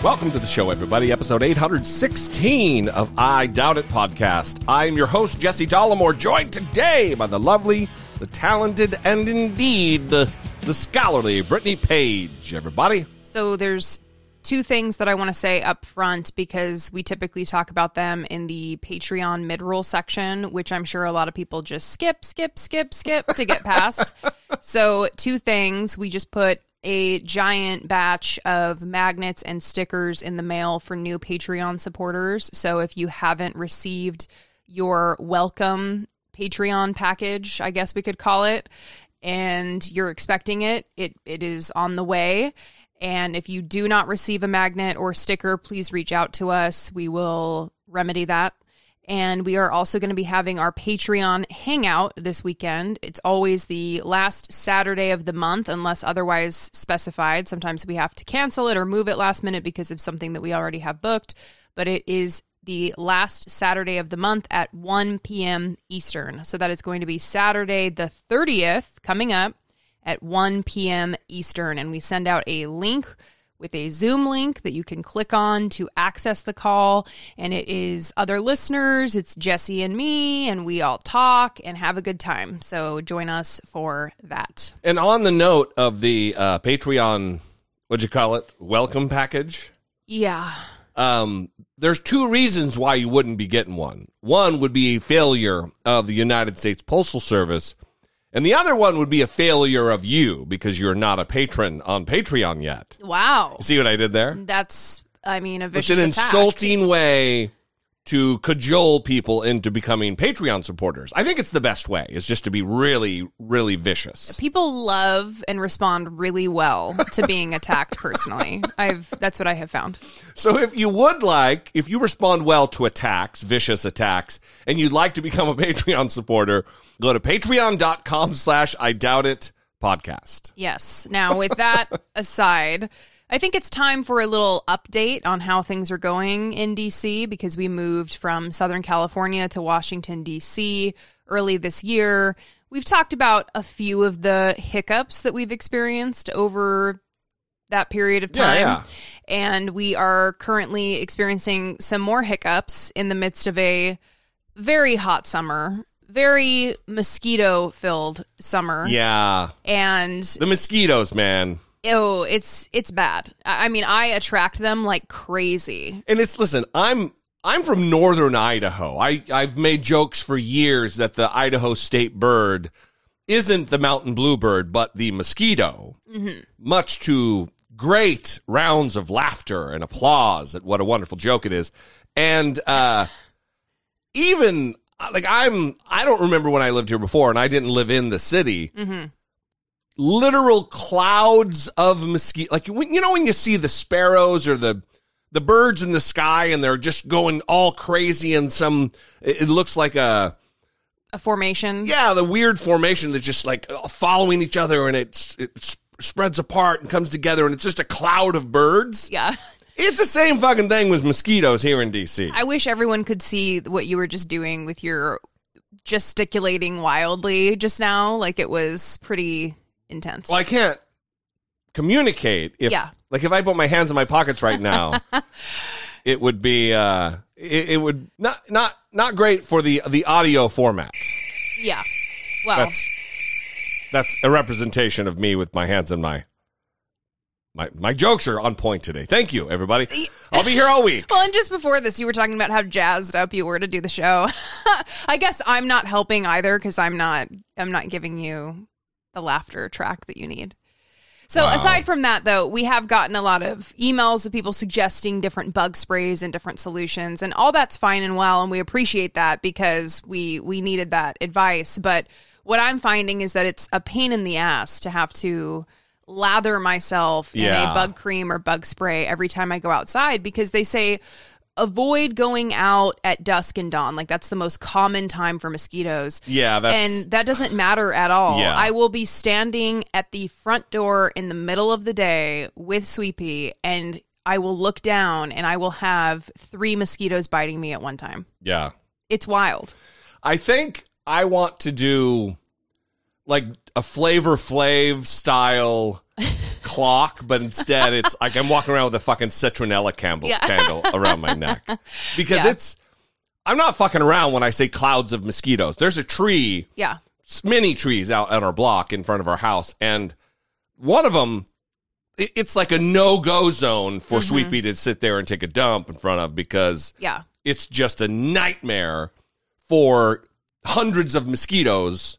Welcome to the show, everybody. Episode 816 of I Doubt It podcast. I'm your host, Jesse Dollemore, joined today by the lovely, the talented, and indeed the, the scholarly Brittany Page. Everybody. So there's two things that I want to say up front because we typically talk about them in the Patreon mid-roll section, which I'm sure a lot of people just skip, skip, skip, skip to get past. so two things. We just put a giant batch of magnets and stickers in the mail for new Patreon supporters. So if you haven't received your welcome Patreon package, I guess we could call it, and you're expecting it, it it is on the way. And if you do not receive a magnet or sticker, please reach out to us. We will remedy that. And we are also going to be having our Patreon hangout this weekend. It's always the last Saturday of the month, unless otherwise specified. Sometimes we have to cancel it or move it last minute because of something that we already have booked. But it is the last Saturday of the month at 1 p.m. Eastern. So that is going to be Saturday the 30th coming up at 1 p.m. Eastern. And we send out a link with a Zoom link that you can click on to access the call. And it is other listeners, it's Jesse and me, and we all talk and have a good time. So join us for that. And on the note of the uh, Patreon, what'd you call it? Welcome package? Yeah. Um, there's two reasons why you wouldn't be getting one. One would be a failure of the United States Postal Service and the other one would be a failure of you because you're not a patron on Patreon yet. Wow. See what I did there? That's, I mean, a It's vicious an attack. insulting way to cajole people into becoming Patreon supporters. I think it's the best way, is just to be really, really vicious. People love and respond really well to being attacked personally. I've that's what I have found. So if you would like, if you respond well to attacks, vicious attacks, and you'd like to become a Patreon supporter, go to patreon.com slash I doubt it podcast. Yes. Now, with that aside, I think it's time for a little update on how things are going in DC because we moved from Southern California to Washington, DC early this year. We've talked about a few of the hiccups that we've experienced over that period of Yeah, time. yeah. And we are currently experiencing some more hiccups in the midst of a very hot summer, very mosquito filled summer. Yeah. And The mosquitoes, man. Oh, it's it's bad. I I mean, I attract them like crazy. And it's listen, I'm I'm from northern Idaho. I I've made jokes for years that the Idaho state bird isn't the mountain bluebird, but the mosquito. Mm-hmm. Much to great rounds of laughter and applause at what a wonderful joke it is. And uh, even uh, like I'm, I don't remember when I lived here before, and I didn't live in the city. Mm-hmm. Literal clouds of mosquito, like when, you know when you see the sparrows or the the birds in the sky, and they're just going all crazy, and some it, it looks like a A formation. yeah, the weird formation that's just like uh, following each other, and it's it spreads apart and comes together, and it's just a cloud of birds. Yeah. It's the same fucking thing with mosquitoes here in DC. I wish everyone could see what you were just doing with your gesticulating wildly just now. Like it was pretty intense. well, I can't communicate if, Yeah. like, if I put my hands in my pockets right now, it would be, uh, it, it would not, not, not great for the the audio format. yeah. Well, That's that's a representation of me with my hands in my. My, my jokes are on point today. Thank you, everybody. I'll be here all week. Well, and just before this, you were talking about how jazzed up you were to do the show. I guess I'm not helping either because I'm not. I'm not giving you the laughter track that you need. So aside from that, though, we have gotten a lot of emails of people suggesting different bug sprays and different solutions, and all that's fine and well, and we appreciate that because we we needed that advice. But what I'm finding is that it's a pain in the ass to have to lather myself in a bug cream or bug spray every time I go outside because they say avoid going out at dusk and dawn. Like that's the most common time for mosquitoes. Yeah, that's and that doesn't matter at all. Yeah. I will be standing at the front door in the middle of the day with Sweepy and I will look down and I will have three mosquitoes biting me at one time. yeah. It's wild. I think I want to do like a flavor flav style clock, but instead it's like I'm walking around with a fucking citronella candle, Yeah. candle around my neck because Yeah. it's. I'm not fucking around when I say clouds of mosquitoes. There's a tree, Yeah. many trees out on our block in front of our house, and one of them, it's like a no go zone for Mm-hmm. Sweepy to sit there and take a dump in front of because Yeah. it's just a nightmare for hundreds of mosquitoes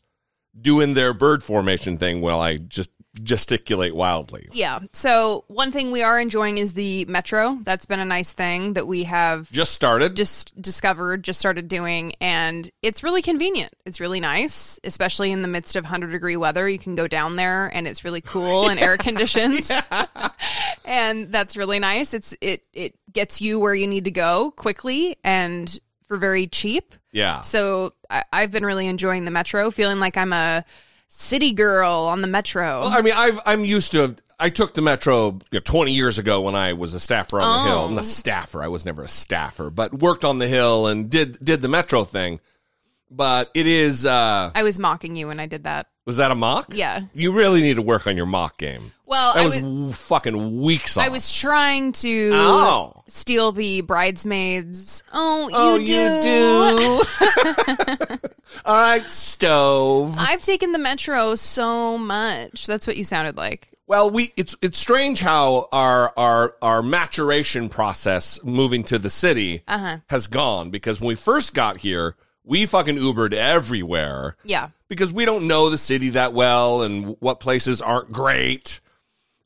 doing their bird formation thing while I just gesticulate wildly. Yeah. So one thing we are enjoying is the metro. That's been a nice thing that we have Just started. just discovered, just started doing, and it's really convenient. It's really nice, especially in the midst of 100 degree weather. You can go down there and it's really cool and air conditioned. and that's really nice. It's it it gets you where you need to go quickly and for very cheap. yeah. So I, I've been really enjoying the metro, feeling like I'm a city girl on the metro. Well, I mean, I've, I'm used to. I took the metro you know, 20 years ago when I was a staffer on the hill. I'm Oh. a staffer. I was never a staffer, but worked on the hill and did did the metro thing. But it is. uh I was mocking you when I did that. Was that a mock? Yeah. You really need to work on your mock game. Well, That I was, was fucking weak sauce. I was trying to Oh. steal the bridesmaids. Oh, you Oh, do. you do. All right, stove. I've taken the metro so much. That's what you sounded like. Well, we it's it's strange how our our our maturation process moving to the city Uh-huh. has gone because when we first got here, we fucking Ubered everywhere Yeah. because we don't know the city that well and what places aren't great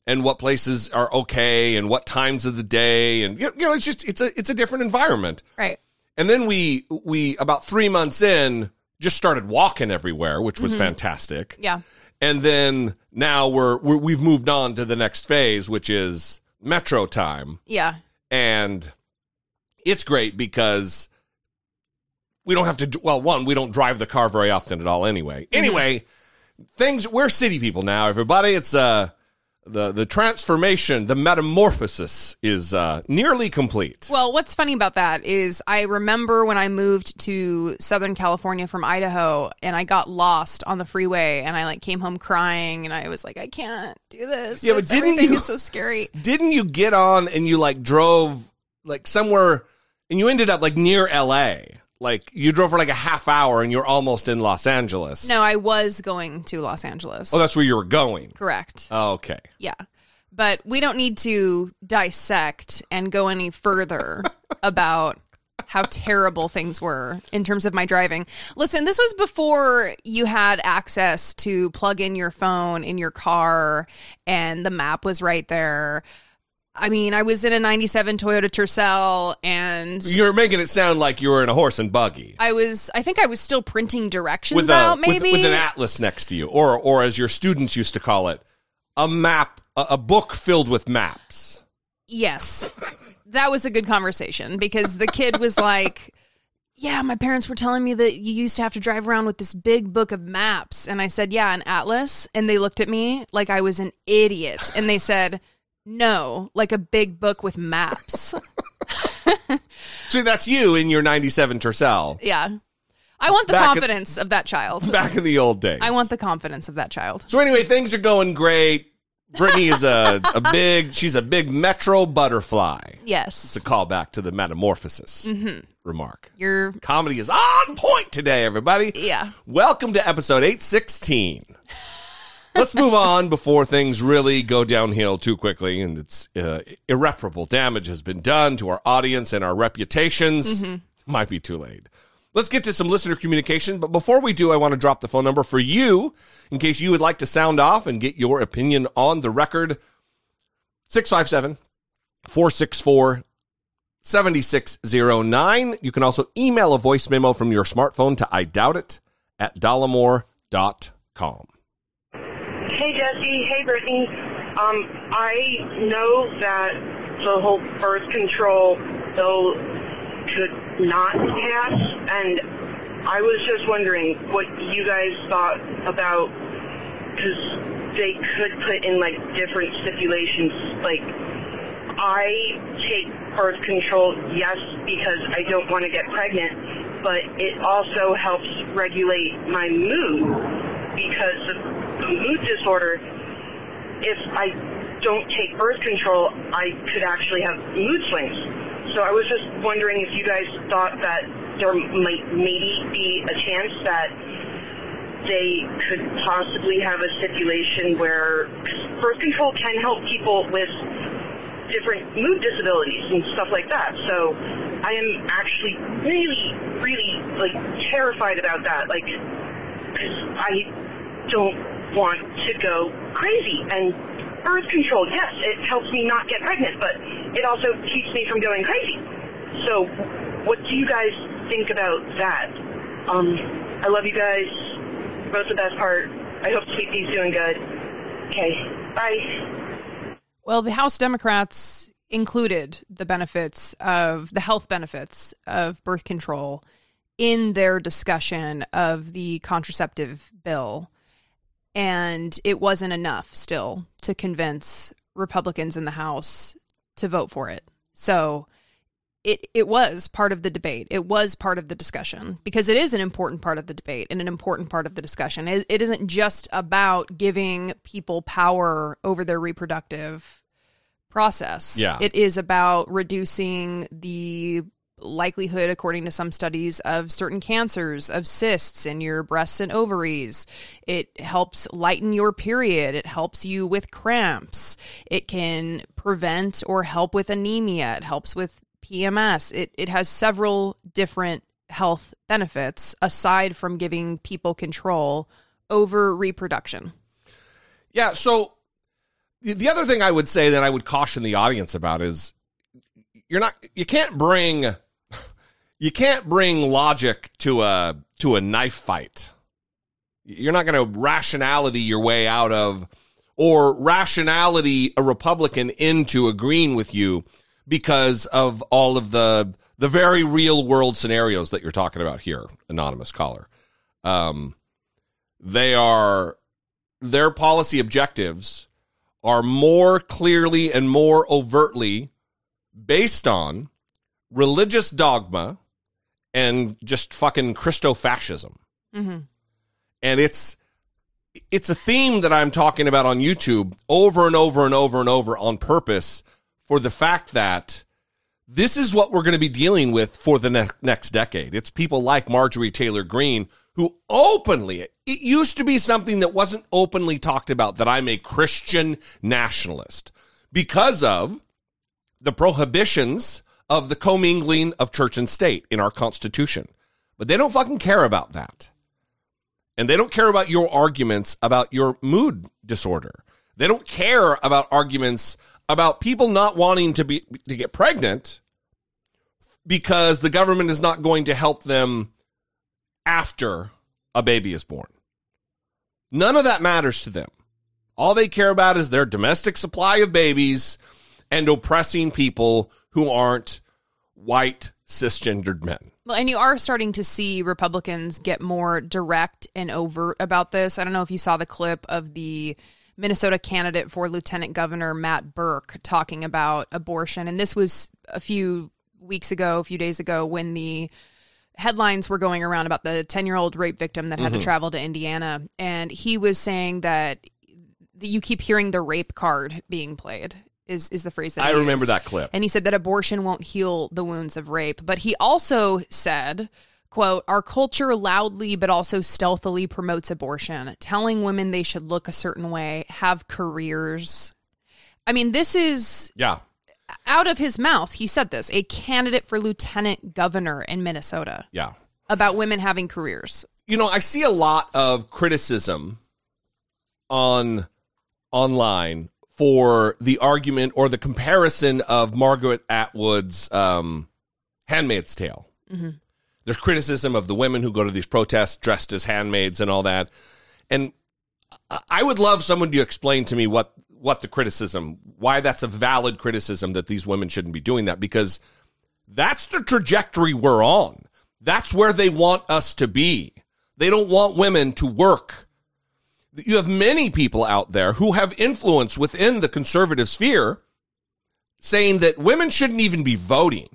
and what places are okay and what times of the day and you know it's just it's a it's a different environment. Right. And then we we about 3 months in just started walking everywhere, which was fantastic. Yeah. And then now we're, we're we've moved on to the next phase, which is metro time, Yeah. and it's great because we don't have to. Well, one, we don't drive the car very often at all, anyway. Anyway, things we're city people now. Everybody, it's uh the the transformation, the metamorphosis is uh nearly complete. Well, what's funny about that is I remember when I moved to Southern California from Idaho and I got lost on the freeway and I like came home crying and I was like, I can't do this. Yeah, but didn't everything you- is so scary. Didn't you get on and you like drove like somewhere, and you ended up like near L.A. Like you drove for like a half hour and you're almost in Los Angeles. No, I was going to Los Angeles. Oh, that's where you were going. correct. Oh, okay. Yeah. But we don't need to dissect and go any further about how terrible things were in terms of my driving. Listen, this was before you had access to plug in your phone in your car and the map was right there. I mean, I was in a 97 Toyota Tercel and You're making it sound like you were in a horse and buggy. I was I think I was still printing directions with a out with- maybe. with, an atlas next to you, or or as your students used to call it, a map, a, a book filled with maps. Yes. That was a good conversation because the kid was like, Yeah, my parents were telling me that you used to have to drive around with this big book of maps. And I said, Yeah, an atlas. And they looked at me like I was an idiot. And they said, No, like a big book with maps. See, that's you in your '97 Tercel yeah. I want the Back at- confidence of that child. back in the old days. I want the confidence of that child. So anyway, things are going great. Brittany is a, a big. She's a big metro butterfly. Yes. It's a callback to the metamorphosis Mm-hmm. remark. You're, Comedy is on point today, everybody. yeah. Welcome to episode 816. Let's move on before things really go downhill too quickly and it's uh, irreparable damage has been done to our audience and our reputations. Might be too late. Let's get to some listener communication, but before we do, I want to drop the phone number for you in case you would like to sound off and get your opinion on the record. 657 464 7609. You can also email a voice memo from your smartphone to I doubt it at dollemore.com. Hey Jesse, hey Brittany. Um, I know that the whole birth control bill could not pass, and I was just wondering what you guys thought about because they could put in like different stipulations. Like, I take birth control, yes, because I don't want to get pregnant, but it also helps regulate my mood because mood disorder. If I don't take birth control, I could actually have mood swings. So I was just wondering if you guys thought that there might maybe be a chance that they could possibly have a stipulation where birth control can help people with different mood disabilities and stuff like that. So I am actually really, really like terrified about that. Like, because I don't want to go crazy. And birth control, yes, it helps me not get pregnant, but it also keeps me from going crazy. So, what do you guys think about that? Um, I love you guys. Both the best part. I hope Sweetie's doing good. Okay, bye. Well, the House Democrats included the benefits of the health benefits of birth control in their discussion of the contraceptive bill. And it wasn't enough still to convince Republicans in the House to vote for it. So it it was part of the debate. It was part of the discussion because it is an important part of the debate and an important part of the discussion. It, it isn't just about giving people power over their reproductive process. Yeah. It is about reducing the likelihood according to some studies of certain cancers of cysts in your breasts and ovaries. It helps lighten your period. It helps you with cramps. It can prevent or help with anemia. It helps with PMS it it has several different health benefits aside from giving people control over reproduction. Yeah. So the, the other thing I would say that I would caution the audience about is you're not you can't bring you can't bring logic to a to a knife fight. You're not going to rationality your way out of or rationality a Republican into agreeing with you because of all of the the very real world scenarios that you're talking about here, anonymous caller. Um, they are their policy objectives are more clearly and more overtly based on religious dogma and just fucking Christofascism. mm-hmm. And it's it's a theme that I'm talking about on YouTube over and over and over and over on purpose for the fact that this is what we're going to be dealing with for the ne- next decade. It's people like Marjorie Taylor Greene who openly, it used to be something that wasn't openly talked about that I'm a Christian nationalist because of the prohibitions of the commingling of church and state in our Constitution. But they don't fucking care about that. And they don't care about your arguments about your mood disorder. They don't care about arguments about people not wanting to be to get pregnant because the government is not going to help them after a baby is born. None of that matters to them. All they care about is their domestic supply of babies and oppressing people who aren't white cisgendered men. Well, and you are starting to see Republicans get more direct and overt about this. I don't know if you saw the clip of the Minnesota candidate for lieutenant governor Matt Birk talking about abortion. And this was a few weeks ago, a few days ago, when the headlines were going around about the 10 year old rape victim that had Mm-hmm. to travel to Indiana. And he was saying that that you keep hearing the rape card being played. Is, is the phrase that I remember used. that clip. And he said that abortion won't heal the wounds of rape. But he also said, quote, our culture loudly but also stealthily promotes abortion, telling women they should look a certain way, have careers. I mean, this is Yeah. out of his mouth. He said this, a candidate for lieutenant governor in Minnesota Yeah. about women having careers. you know, I see a lot of criticism on online for the argument or the comparison of Margaret Atwood's um, *Handmaid's Tale*. There's criticism of the women who go to these protests dressed as handmaids and all that, and I- I would love someone to explain to me what what the criticism, why that's a valid criticism that these women shouldn't be doing that because that's the trajectory we're on. That's where they want us to be. They don't want women to work. You have many people out there who have influence within the conservative sphere saying that women shouldn't even be voting.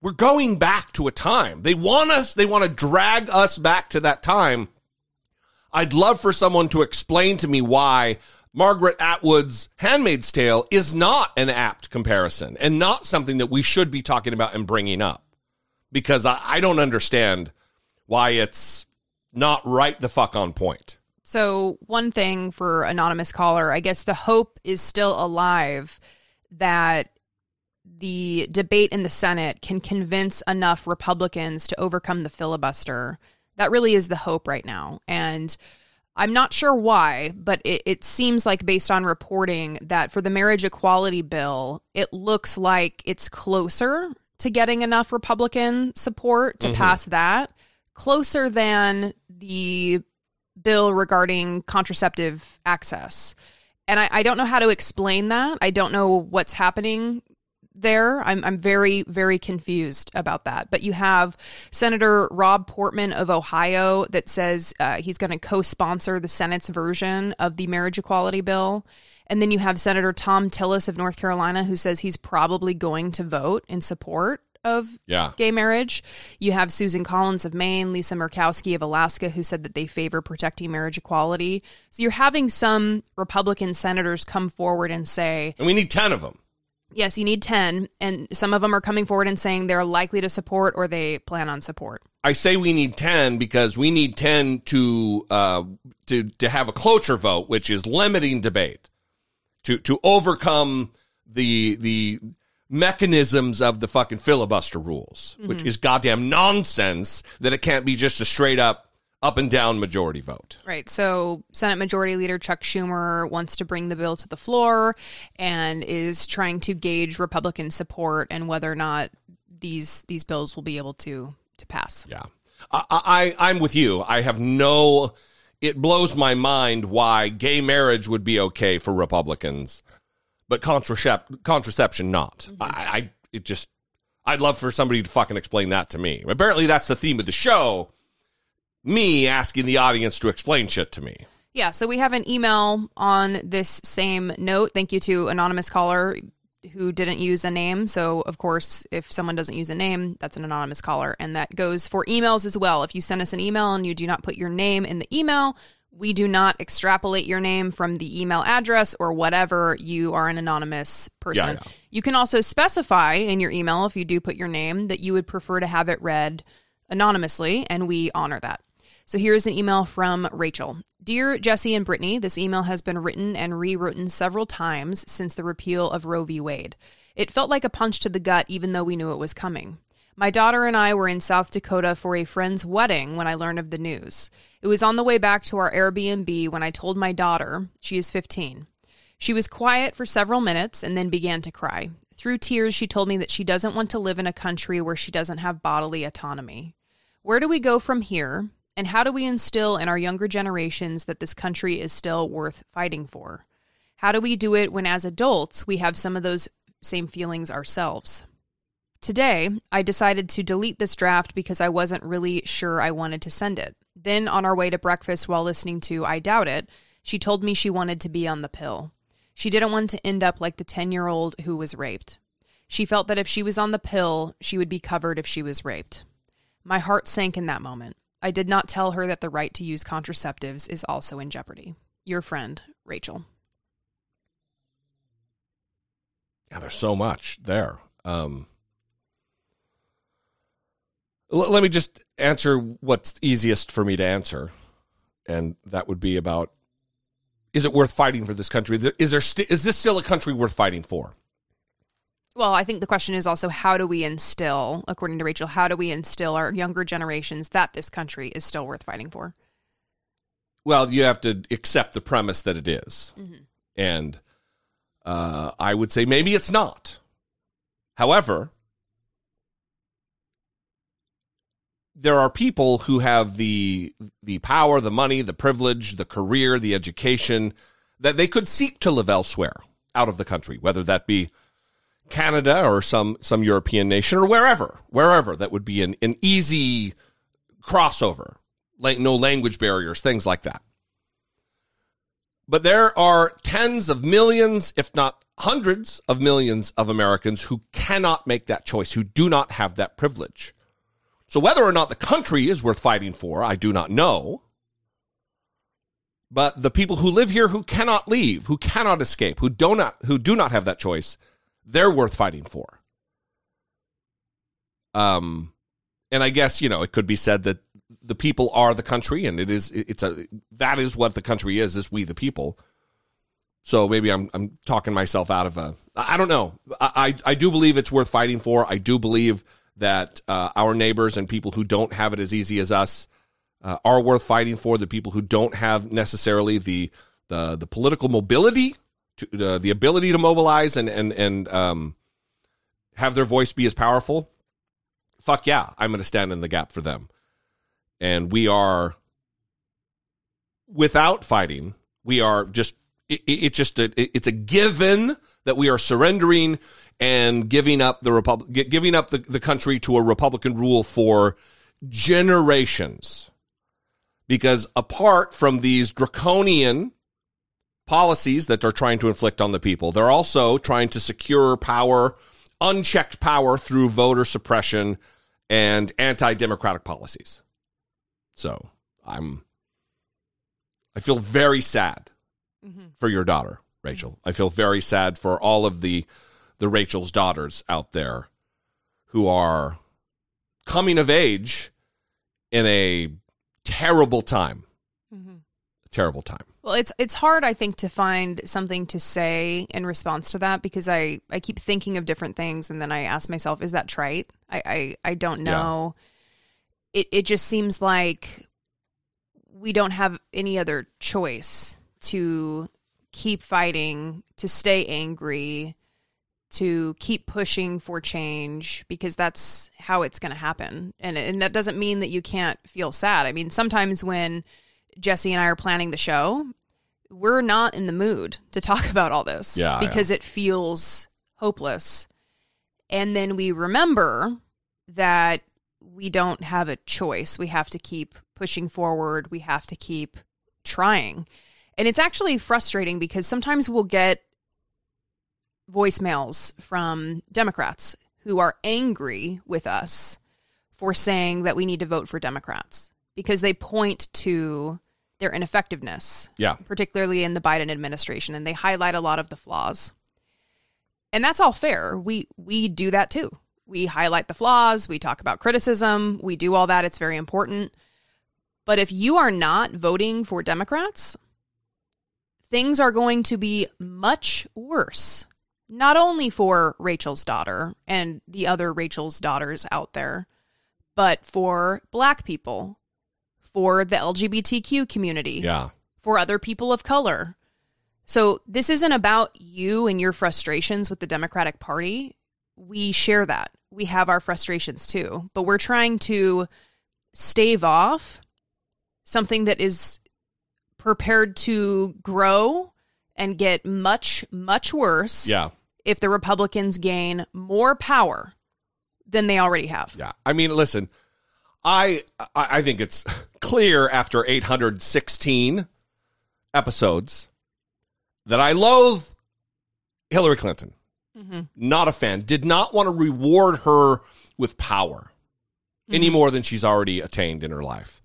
We're going back to a time. They want us, they want to drag us back to that time. I'd love for someone to explain to me why Margaret Atwood's Handmaid's Tale is not an apt comparison and not something that we should be talking about and bringing up because I, I don't understand why it's not right the fuck on point. So, one thing for anonymous caller, I guess the hope is still alive that the debate in the Senate can convince enough Republicans to overcome the filibuster. That really is the hope right now. And I'm not sure why, but it, it seems like, based on reporting, that for the marriage equality bill, it looks like it's closer to getting enough Republican support to mm-hmm. pass that, closer than the bill regarding contraceptive access. And I, I don't know how to explain that. I don't know what's happening there. I'm, I'm very, very confused about that. But you have Senator Rob Portman of Ohio that says uh, he's going to co sponsor the Senate's version of the marriage equality bill. And then you have Senator Thom Tillis of North Carolina who says he's probably going to vote in support of Yeah. gay marriage. You have Susan Collins of Maine, Lisa Murkowski of Alaska, who said that they favor protecting marriage equality. So you're having some Republican senators come forward and say, And we need 10 of them. yes, you need 10. And some of them are coming forward and saying they're likely to support or they plan on support. I say we need 10 because we need 10 to uh, to to have a cloture vote which is limiting debate to to overcome the the mechanisms of the fucking filibuster rules which mm-hmm. is goddamn nonsense that it can't be just a straight up up and down majority vote. Right. So, Senate Majority Leader Chuck Schumer wants to bring the bill to the floor and is trying to gauge Republican support and whether or not these these bills will be able to to pass. Yeah. I, I I'm with you. I have no it blows my mind why gay marriage would be okay for Republicans, but contracep- contraception not. Mm-hmm. I, I it just I'd love for somebody to fucking explain that to me. Apparently that's the theme of the show. Me asking the audience to explain shit to me. Yeah, so we have an email on this same note. Thank you to anonymous caller who didn't use a name. So, of course, if someone doesn't use a name, that's an anonymous caller. And that goes for emails as well. If you send us an email and you do not put your name in the email, we do not extrapolate your name from the email address or whatever. You are an anonymous person. Yeah, yeah. You can also specify in your email, if you do put your name, that you would prefer to have it read anonymously, and we honor that. So here's an email from Rachel. Dear Jesse and Brittany, this email has been written and rewritten several times since the repeal of Roe v. Wade. It felt like a punch to the gut, even though we knew it was coming. My daughter and I were in South Dakota for a friend's wedding when I learned of the news. It was on the way back to our Airbnb when I told my daughter, she is 15. She was quiet for several minutes and then began to cry. Through tears, she told me that she doesn't want to live in a country where she doesn't have bodily autonomy. Where do we go from here? And how do we instill in our younger generations that this country is still worth fighting for? How do we do it when, as adults, we have some of those same feelings ourselves? Today, I decided to delete this draft because I wasn't really sure I wanted to send it. Then, on our way to breakfast while listening to I Doubt It, she told me she wanted to be on the pill. She didn't want to end up like the 10 year old who was raped. She felt that if she was on the pill, she would be covered if she was raped. My heart sank in that moment. I did not tell her that the right to use contraceptives is also in jeopardy. Your friend, Rachel. Yeah, there's so much there. Um, l- let me just answer what's easiest for me to answer, and that would be about: Is it worth fighting for this country? Is there st- is this still a country worth fighting for? Well, I think the question is also how do we instill, according to Rachel, how do we instill our younger generations that this country is still worth fighting for? Well, you have to accept the premise that it is. and uh, I would say maybe it's not. However, there are people who have the the power, the money, the privilege, the career, the education that they could seek to live elsewhere out of the country, whether that be Canada or some some European nation or wherever, wherever that would be an, an easy crossover, like no language barriers, things like that. But there are tens of millions, if not hundreds of millions of Americans who cannot make that choice, who do not have that privilege. So whether or not the country is worth fighting for, I do not know. But the people who live here who cannot leave, who cannot escape, who do not who do not have that choice, they're worth fighting for. Um and I guess, you know, it could be said that the people are the country and it is it's a that is what the country is, is we the people. So maybe I'm I'm talking myself out of a I don't know. I I, I do believe it's worth fighting for. I do believe that uh, our neighbors and people who don't have it as easy as us uh, are worth fighting for. The people who don't have necessarily the the the political mobility, to, uh, the ability to mobilize and and and um, have their voice be as powerful. Fuck yeah, I'm going to stand in the gap for them. And we are without fighting. We are just it, it's just a it's a given that we are surrendering and giving up the republic giving up the, the country to a republican rule for generations. Because apart from these draconian policies that they're trying to inflict on the people they're also trying to secure power unchecked power through voter suppression and anti-democratic policies. So i'm i feel very sad mm-hmm. for your daughter, Rachel. I feel very sad for all of the the Rachel's daughters out there who are coming of age in a terrible time. Mm-hmm. A terrible time. Well, it's it's hard, I think, to find something to say in response to that because I I keep thinking of different things and then I ask myself, is that trite? I I, I don't Yeah. know. It it just seems like we don't have any other choice to keep fighting, to stay angry, to keep pushing for change because that's how it's going to happen. And and that doesn't mean that you can't feel sad. I mean, sometimes when Jesse and I are planning the show, we're not in the mood to talk about all this Yeah, because it feels hopeless. And then we remember that we don't have a choice. We have to keep pushing forward. We have to keep trying. And it's actually frustrating because sometimes we'll get voicemails from Democrats who are angry with us for saying that we need to vote for Democrats because they point to their ineffectiveness, Yeah. particularly in the Biden administration, and they highlight a lot of the flaws. And that's all fair. We we do that too. We highlight the flaws, we talk about criticism, we do all that. It's very important. But if you are not voting for Democrats, things are going to be much worse not only for Rachel's daughter and the other Rachel's daughters out there, but for black people, for the LGBTQ community, Yeah. for other people of color. So this isn't about you and your frustrations with the Democratic Party. We share that. We have our frustrations too, but we're trying to stave off something that is prepared to grow and get much, much worse Yeah. if the Republicans gain more power than they already have. Yeah. I mean, listen, I I I think it's clear after 816 episodes that I loathe Hillary Clinton. Mm-hmm. Not a fan. Did not want to reward her with power mm-hmm. any more than she's already attained in her life.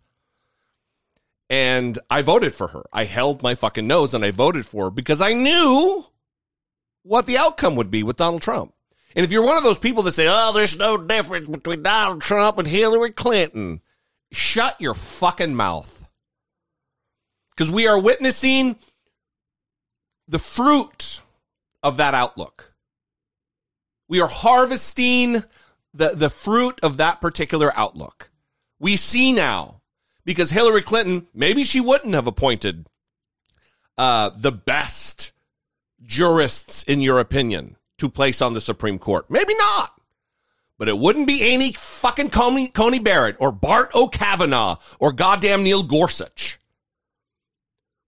And I voted for her. I held my fucking nose and I voted for her because I knew what the outcome would be with Donald Trump. And if you're one of those people that say, oh, there's no difference between Donald Trump and Hillary Clinton, shut your fucking mouth. Because we are witnessing the fruit of that outlook. We are harvesting the, the fruit of that particular outlook. We see now, because Hillary Clinton, maybe she wouldn't have appointed uh, the best jurists, in your opinion, to place on the Supreme Court. Maybe not. But it wouldn't be Amy fucking Coney, Coney Barrett or Bart O'Kavanaugh or goddamn Neil Gorsuch.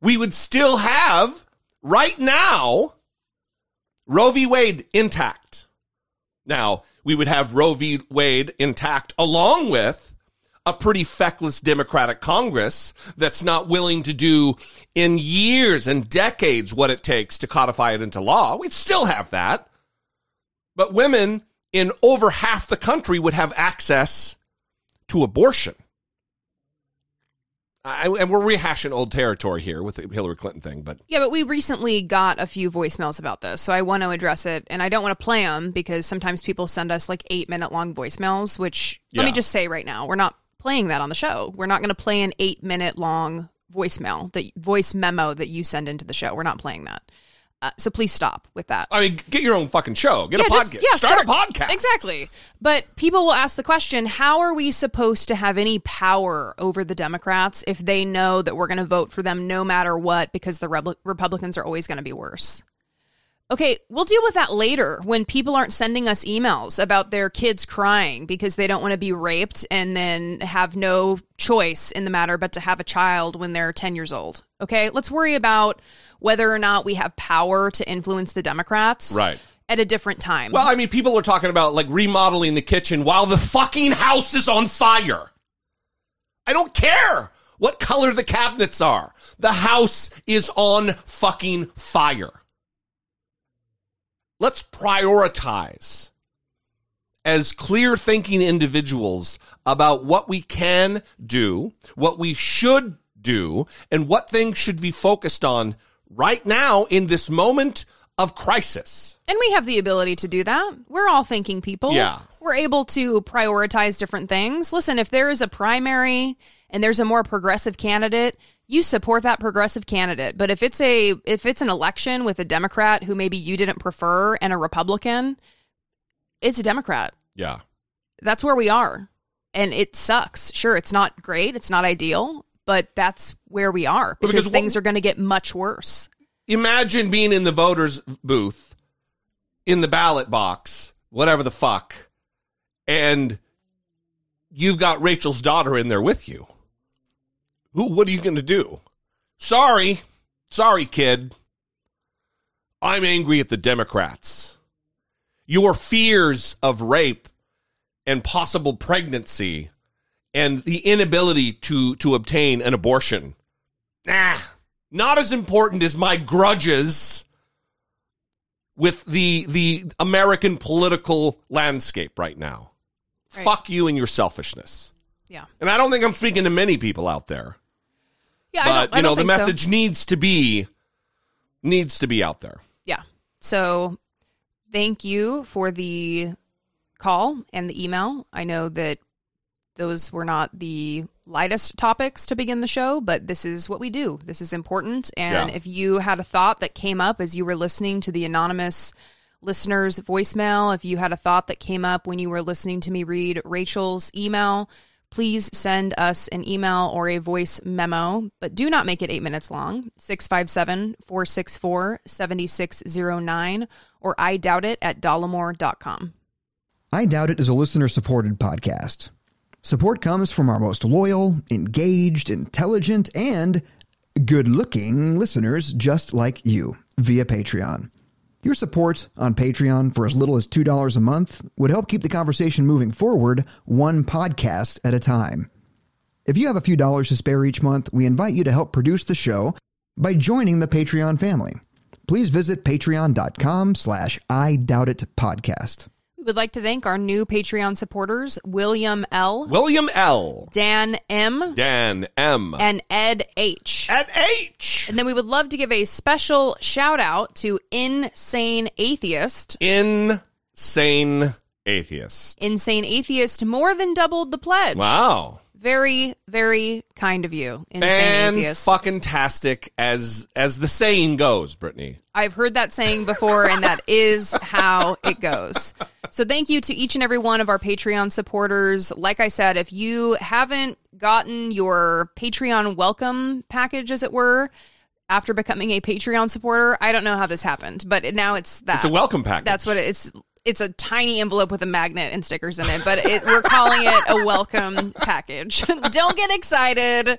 We would still have, right now, Roe v. Wade intact. Now, we would have Roe v. Wade intact along with a pretty feckless Democratic Congress that's not willing to do in years and decades what it takes to codify it into law. We'd still have that. But women in over half the country would have access to abortion. I, and we're rehashing old territory here with the Hillary Clinton thing, but Yeah, but we recently got a few voicemails about this, so I want to address it, and I don't want to play them because sometimes people send us like eight minute long voicemails. Which let me just say right now, we're not playing that on the show. We're not going to play an eight minute long voicemail the voice memo that you send into the show. We're not playing that. Uh, so please stop with that. I mean, get your own fucking show. Get a just- yeah, start, a podcast. Exactly. But people will ask the question how are we supposed to have any power over the Democrats if they know that we're going to vote for them no matter what because the Reb- Republicans are always going to be worse? Okay, we'll deal with that later when people aren't sending us emails about their kids crying because they don't want to be raped and then have no choice in the matter but to have a child when they're 10 years old. Okay, let's worry about whether or not we have power to influence the Democrats Right. at a different time. Well, I mean, people are talking about like remodeling the kitchen while the fucking house is on fire. I don't care what color the cabinets are. The house is on fucking fire. Let's prioritize as clear thinking individuals about what we can do, what we should do, and what things should be focused on right now in this moment of crisis. And we have the ability to do that. We're all thinking people. Yeah. We're able to prioritize different things. Listen, if there is a primary and there's a more progressive candidate, you support that progressive candidate. But if it's a if it's an election with a Democrat who maybe you didn't prefer and a Republican, it's a Democrat. Yeah. That's where we are. And it sucks. Sure, it's not great, it's not ideal, but that's where we are because, because what- things are going to get much worse. imagine being in the voters booth in the ballot box whatever the fuck and you've got rachel's daughter in there with you who what are you going to do sorry sorry kid i'm angry at the democrats your fears of rape and possible pregnancy and the inability to to obtain an abortion nah not as important as my grudges with the the American political landscape right now. Right. Fuck you and your selfishness. Yeah. And I don't think I'm speaking to many people out there. Yeah, But you know, the think so. message needs to be needs to be out there. Yeah. So thank you for the call and the email. I know that those were not the lightest topics to begin the show, but this is what we do. This is important. And Yeah. if you had a thought that came up as you were listening to the anonymous listeners' voicemail. If you had a thought that came up when you were listening to me read Rachel's email, please send us an email or a voice memo, but do not make it eight minutes long. 657 464 7609 or I doubt it at dollemore.com. I Doubt It is a listener supported podcast. Support comes from our most loyal, engaged, intelligent, and good looking listeners just like you via Patreon. Your support on Patreon for as little as $2 a month would help keep the conversation moving forward one podcast at a time. If you have a few dollars to spare each month, we invite you to help produce the show by joining the Patreon family. Please visit patreon.com slash I doubt it podcast. Would like to thank our new Patreon supporters, William L., William L. Dan M., Dan M. and Ed H. Ed H. And then we would love to give a special shout out to Insane Atheist. Insane atheist. Insane Atheist more than doubled the pledge. Wow. Very, very kind of you, Insane And Atheist. fucking tastic as as the saying goes, Brittany. I've heard that saying before, and that is how it goes. So, thank you to each and every one of our Patreon supporters. Like I said, if you haven't gotten your Patreon welcome package, as it were, after becoming a Patreon supporter, I don't know how this happened, but now it's that. It's a welcome package. That's what it, it's. It's a tiny envelope with a magnet and stickers in it, but it, we're calling it a welcome package. Don't get excited.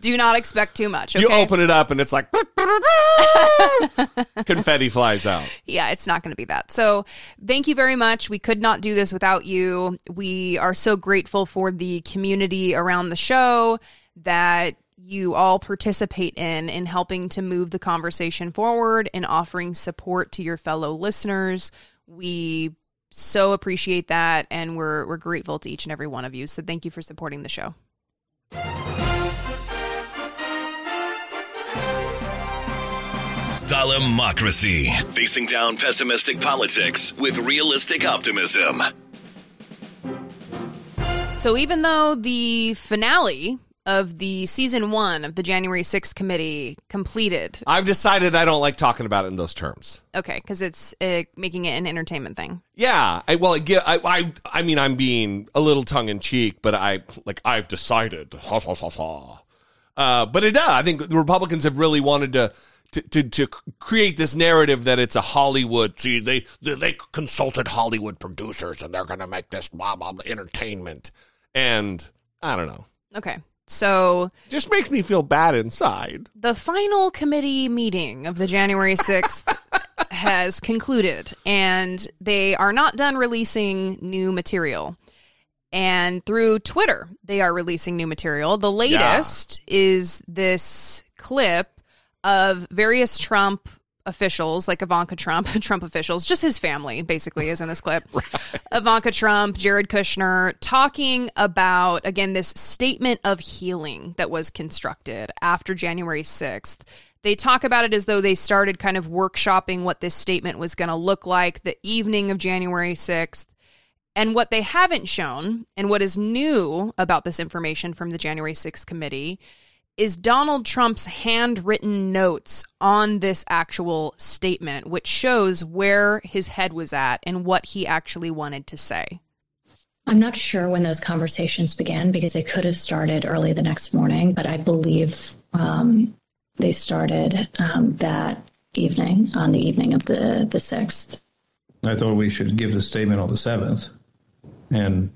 Do not expect too much. Okay? You open it up and it's like confetti flies out. yeah, it's not going to be that. So, thank you very much. We could not do this without you. We are so grateful for the community around the show that you all participate in in helping to move the conversation forward and offering support to your fellow listeners. We so appreciate that and we're we're grateful to each and every one of you. So, thank you for supporting the show. Dollemocracy. Facing down pessimistic politics with realistic optimism. So even though the finale of the season one of the January 6th committee completed, I've decided I don't like talking about it in those terms. okay, because it's uh, making it an entertainment thing. Yeah, I, well, I, I, I, I mean, I'm being a little tongue in cheek, but I like I've decided. Ha, ha, ha, ha. Uh, but it does. I think the Republicans have really wanted to. To, to, to create this narrative that it's a Hollywood. See, they they, they consulted Hollywood producers and they're going to make this blah blah blah entertainment. And I don't know. Okay, so Just makes me feel bad inside. the final committee meeting of the January 6th has concluded, and they are not done releasing new material. And through Twitter, they are releasing new material. The latest is this clip of various Trump officials, like Ivanka Trump, Trump officials, just his family basically is in this clip. Ivanka Trump, Jared Kushner, talking about, again, this statement of healing that was constructed after January 6th. They talk about it as though they started kind of workshopping what this statement was going to look like the evening of January 6th. And what they haven't shown, and what is new about this information from the January 6th committee, is Donald Trump's handwritten notes on this actual statement, which shows where his head was at and what he actually wanted to say. I'm not sure when those conversations began because they could have started early the next morning, but I believe um, they started um, that evening, on the evening of the, the 6th. I thought we should give the statement on the 7th and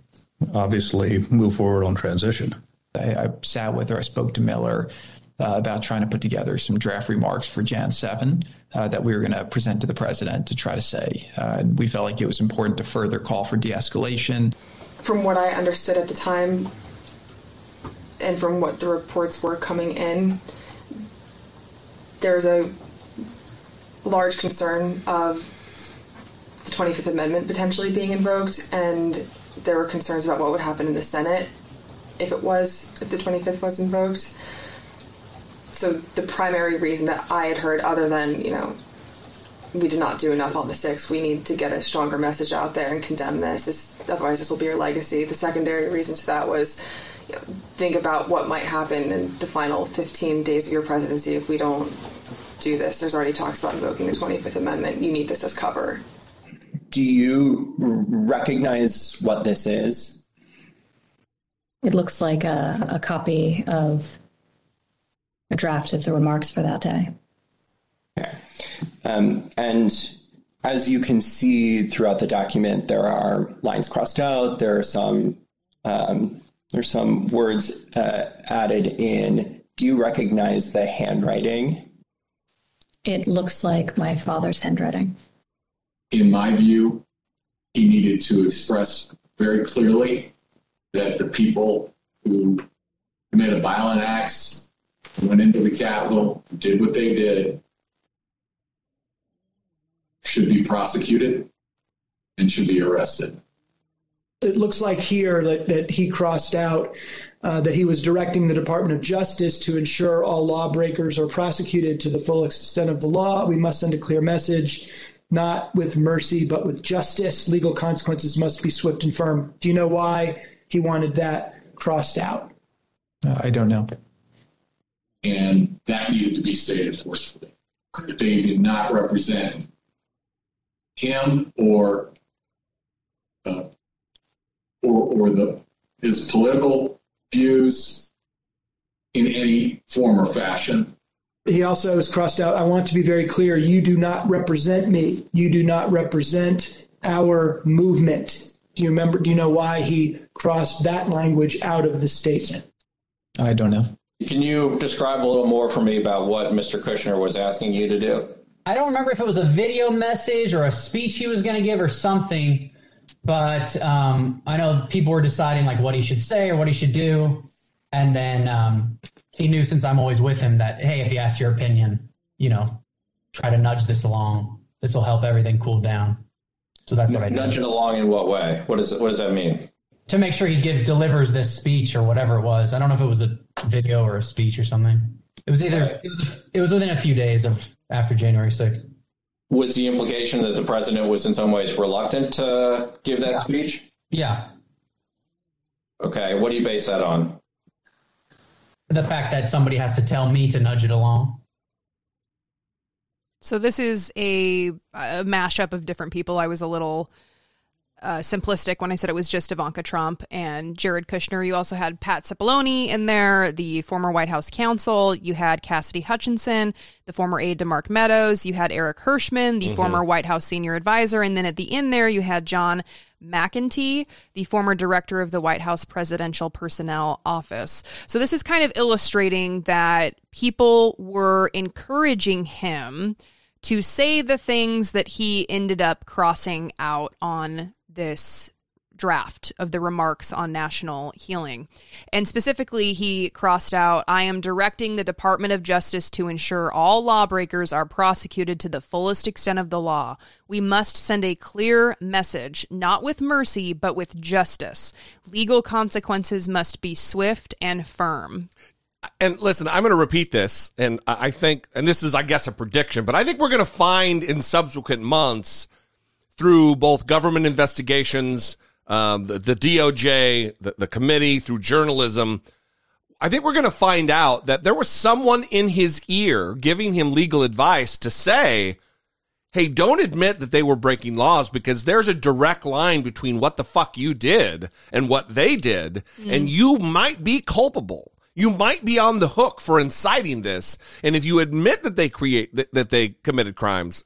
obviously move forward on transition. I, I sat with her. I spoke to Miller uh, about trying to put together some draft remarks for Jan 7 uh, that we were going to present to the president to try to say. Uh, we felt like it was important to further call for de escalation. From what I understood at the time, and from what the reports were coming in, there's a large concern of the 25th Amendment potentially being invoked, and there were concerns about what would happen in the Senate if it was, if the 25th was invoked. So the primary reason that I had heard, other than, you know, we did not do enough on the 6th, we need to get a stronger message out there and condemn this. this otherwise, this will be your legacy. The secondary reason to that was you know, think about what might happen in the final 15 days of your presidency if we don't do this. There's already talks about invoking the 25th Amendment. You need this as cover. do you recognize what this is? It looks like a, a copy of a draft of the remarks for that day. Um, and as you can see throughout the document, there are lines crossed out. There are some um, there's some words uh, added in. Do you recognize the handwriting? It looks like my father's handwriting. In my view, he needed to express very clearly that the people who committed violent acts, went into the Capitol, did what they did, should be prosecuted and should be arrested. It looks like here that, that he crossed out uh, that he was directing the Department of Justice to ensure all lawbreakers are prosecuted to the full extent of the law. We must send a clear message, not with mercy, but with justice. Legal consequences must be swift and firm. Do you know why he wanted that crossed out? Uh, I don't know. And that needed to be stated forcefully. They did not represent him or uh, or, or the his political views in any form or fashion. He also has crossed out, I want to be very clear, you do not represent me. You do not represent our movement. Do you remember, do you know why he crossed that language out of the statement? I don't know. Can you describe a little more for me about what Mr. Kushner was asking you to do? I don't remember if it was a video message or a speech he was going to give or something, but um, I know people were deciding like what he should say or what he should do, and then um, he knew since I'm always with him that hey, if he asks your opinion, you know, try to nudge this along. This will help everything cool down. So that's what I did. Nudge it along in what way? What does what does that mean? To make sure he give delivers this speech or whatever it was. I don't know if it was a video or a speech or something. It was either it was it was within a few days of after January 6th. Was the implication that the president was in some ways reluctant to give that Yeah. speech? Yeah. Okay, what do you base that on? The fact that somebody has to tell me to nudge it along. So this is a, a mashup of different people. I was a little uh, simplistic when I said it was just Ivanka Trump and Jared Kushner. You also had Pat Cipollone in there, the former White House counsel. You had Cassidy Hutchinson, the former aide to Mark Meadows. You had Eric Herschmann, the Mhm. former White House senior advisor. And then at the end there, you had John McEntee, the former director of the White House Presidential Personnel Office. So this is kind of illustrating that people were encouraging him to say the things that he ended up crossing out on this draft of the remarks on national healing. And specifically, he crossed out I am directing the Department of Justice to ensure all lawbreakers are prosecuted to the fullest extent of the law. We must send a clear message, not with mercy, but with justice. Legal consequences must be swift and firm. And listen, I'm going to repeat this, and I think, and this is, I guess, a prediction, but I think we're going to find in subsequent months through both government investigations, um, the, the DOJ, the, the committee, through journalism. I think we're going to find out that there was someone in his ear giving him legal advice to say, hey, don't admit that they were breaking laws because there's a direct line between what the fuck you did and what they did, Mm. and you might be culpable. You might be on the hook for inciting this, and if you admit that they create that, that they committed crimes,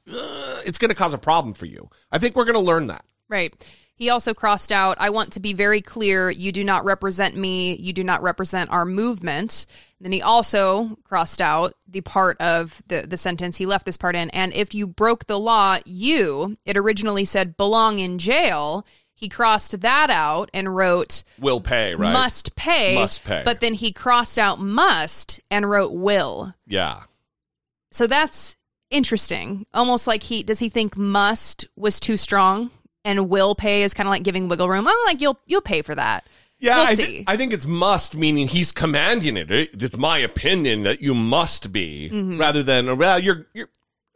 it's going to cause a problem for you. I think we're going to learn that. Right. He also crossed out, I want to be very clear, you do not represent me, you do not represent our movement. And then he also crossed out the part of the, the sentence, he left this part in, and if you broke the law, you, it originally said belong in jail. He crossed that out and wrote Will pay, right? must pay. Must pay. But then he crossed out must and wrote will. yeah. So that's interesting. Almost like he does he think must was too strong and will pay is kind of like giving wiggle room. I'm like you'll you'll pay for that. Yeah, we'll I, see. thi- I think it's must, meaning he's commanding it. It- It's my opinion that you must be, Mhm. rather than well, you're you're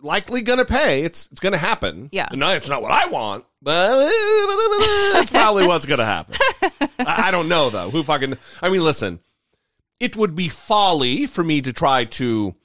likely gonna pay. It's it's gonna happen. Yeah. no, it's not what I want, but it's probably what's gonna happen. I, I don't know though. Who fucking? I mean, listen, it would be folly for me to try to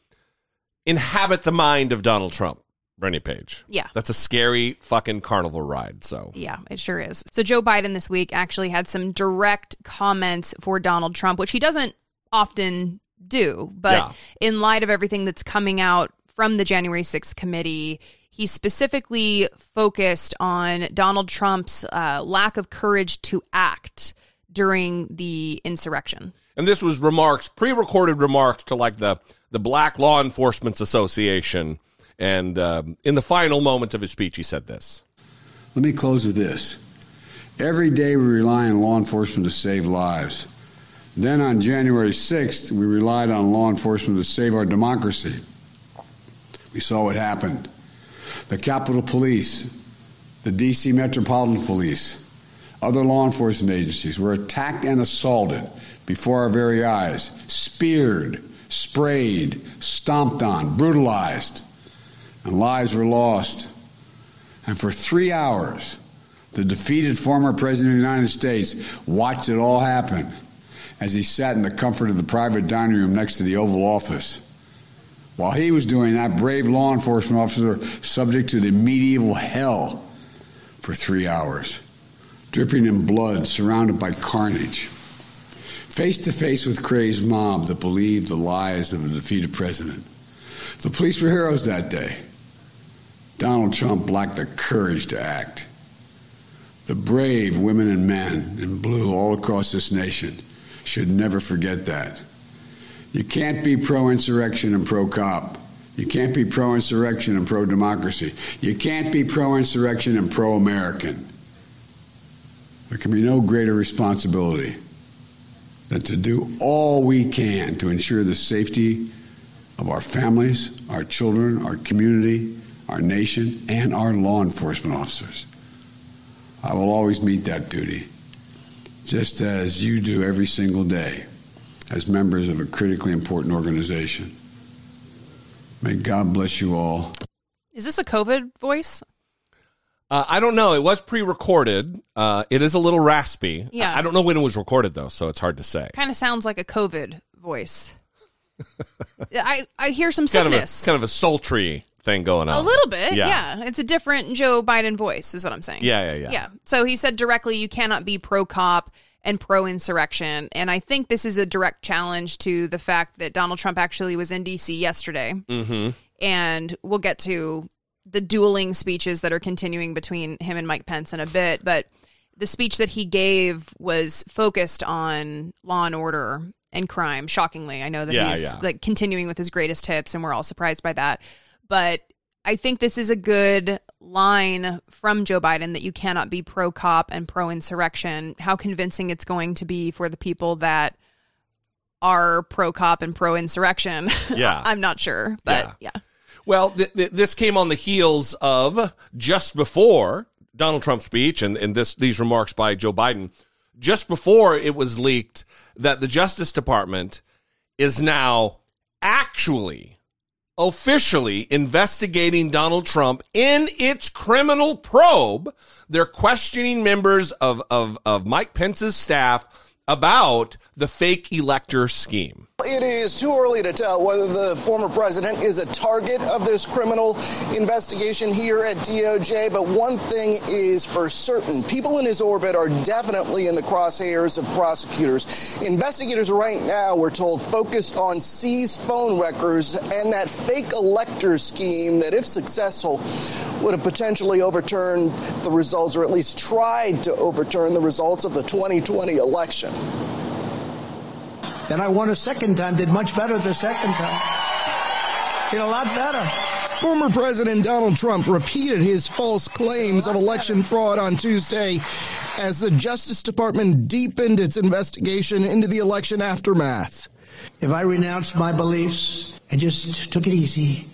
inhabit the mind of Donald Trump Brittany Page. Yeah. That's a scary fucking carnival ride. So Yeah, it sure is. So Joe Biden this week actually had some direct comments for Donald Trump, which he doesn't often do. But Yeah. in light of everything that's coming out from the January 6th committee, he specifically focused on Donald Trump's uh, lack of courage to act during the insurrection. And this was remarks, pre-recorded remarks to like the the Black Law Enforcement Association. And um, in the final moments of his speech, he said this. Let me close with this. Every day we rely on law enforcement to save lives. Then on January 6th, we relied on law enforcement to save our democracy. We saw what happened. The Capitol Police, the D.C. Metropolitan Police, other law enforcement agencies were attacked and assaulted before our very eyes, speared, sprayed, stomped on, brutalized, and lives were lost. And for three hours, the defeated former President of the United States watched it all happen as he sat in the comfort of the private dining room next to the Oval Office. While he was doing that, brave law enforcement officer subject to the medieval hell for three hours, dripping in blood, surrounded by carnage. Face to face with crazed mob that believed the lies of a defeated president. The police were heroes that day. Donald Trump lacked the courage to act. The brave women and men in blue all across this nation should never forget that. You can't be pro insurrection and pro cop. You can't be pro insurrection and pro democracy. You can't be pro insurrection and pro American. There can be no greater responsibility than to do all we can to ensure the safety of our families, our children, our community, our nation, and our law enforcement officers. I will always meet that duty, just as you do every single day as members of a critically important organization. May God bless you all. Is this a COVID voice? Uh, I don't know. It was pre-recorded. Uh, it is a little raspy. Yeah. I, I don't know when it was recorded though, so it's hard to say. Kind of sounds like a COVID voice. I I hear some Kind of a sickness. kind of a sultry thing going on. A little bit, yeah. It's a different Joe Biden voice, is what I'm saying. Yeah, yeah, yeah. Yeah. So he said directly, you cannot be pro cop and pro insurrection. And I think this is a direct challenge to the fact that Donald Trump actually was in D.C. yesterday. Mm-hmm. And we'll get to the dueling speeches that are continuing between him and Mike Pence in a bit. But the speech that he gave was focused on law and order and crime. Shockingly, I know that Yeah, he's yeah. like continuing with his greatest hits, and we're all surprised by that. But I think this is a good line from Joe Biden that you cannot be pro cop and pro insurrection. How convincing it's going to be for the people that are pro cop and pro insurrection. Yeah. I'm not sure, but yeah. Well, th- th- this came on the heels of just before Donald Trump's speech and, and this these remarks by Joe Biden, just before it was leaked that the Justice Department is now actually officially investigating Donald Trump in its criminal probe. They're questioning members of, of, of Mike Pence's staff about the fake elector scheme. It is too early to tell whether the former president is a target of this criminal investigation here at DOJ, but one thing is for certain people in his orbit are definitely in the crosshairs of prosecutors. Investigators right now, we're told, focused on seized phone records and that fake elector scheme that, if successful, would have potentially overturned the results or at least tried to overturn the results of the 2020 election. Then I won a second time, did much better the second time. Did a lot better. Former President Donald Trump repeated his false claims of election fraud on Tuesday as the Justice Department deepened its investigation into the election aftermath. If I renounced my beliefs and just took it easy,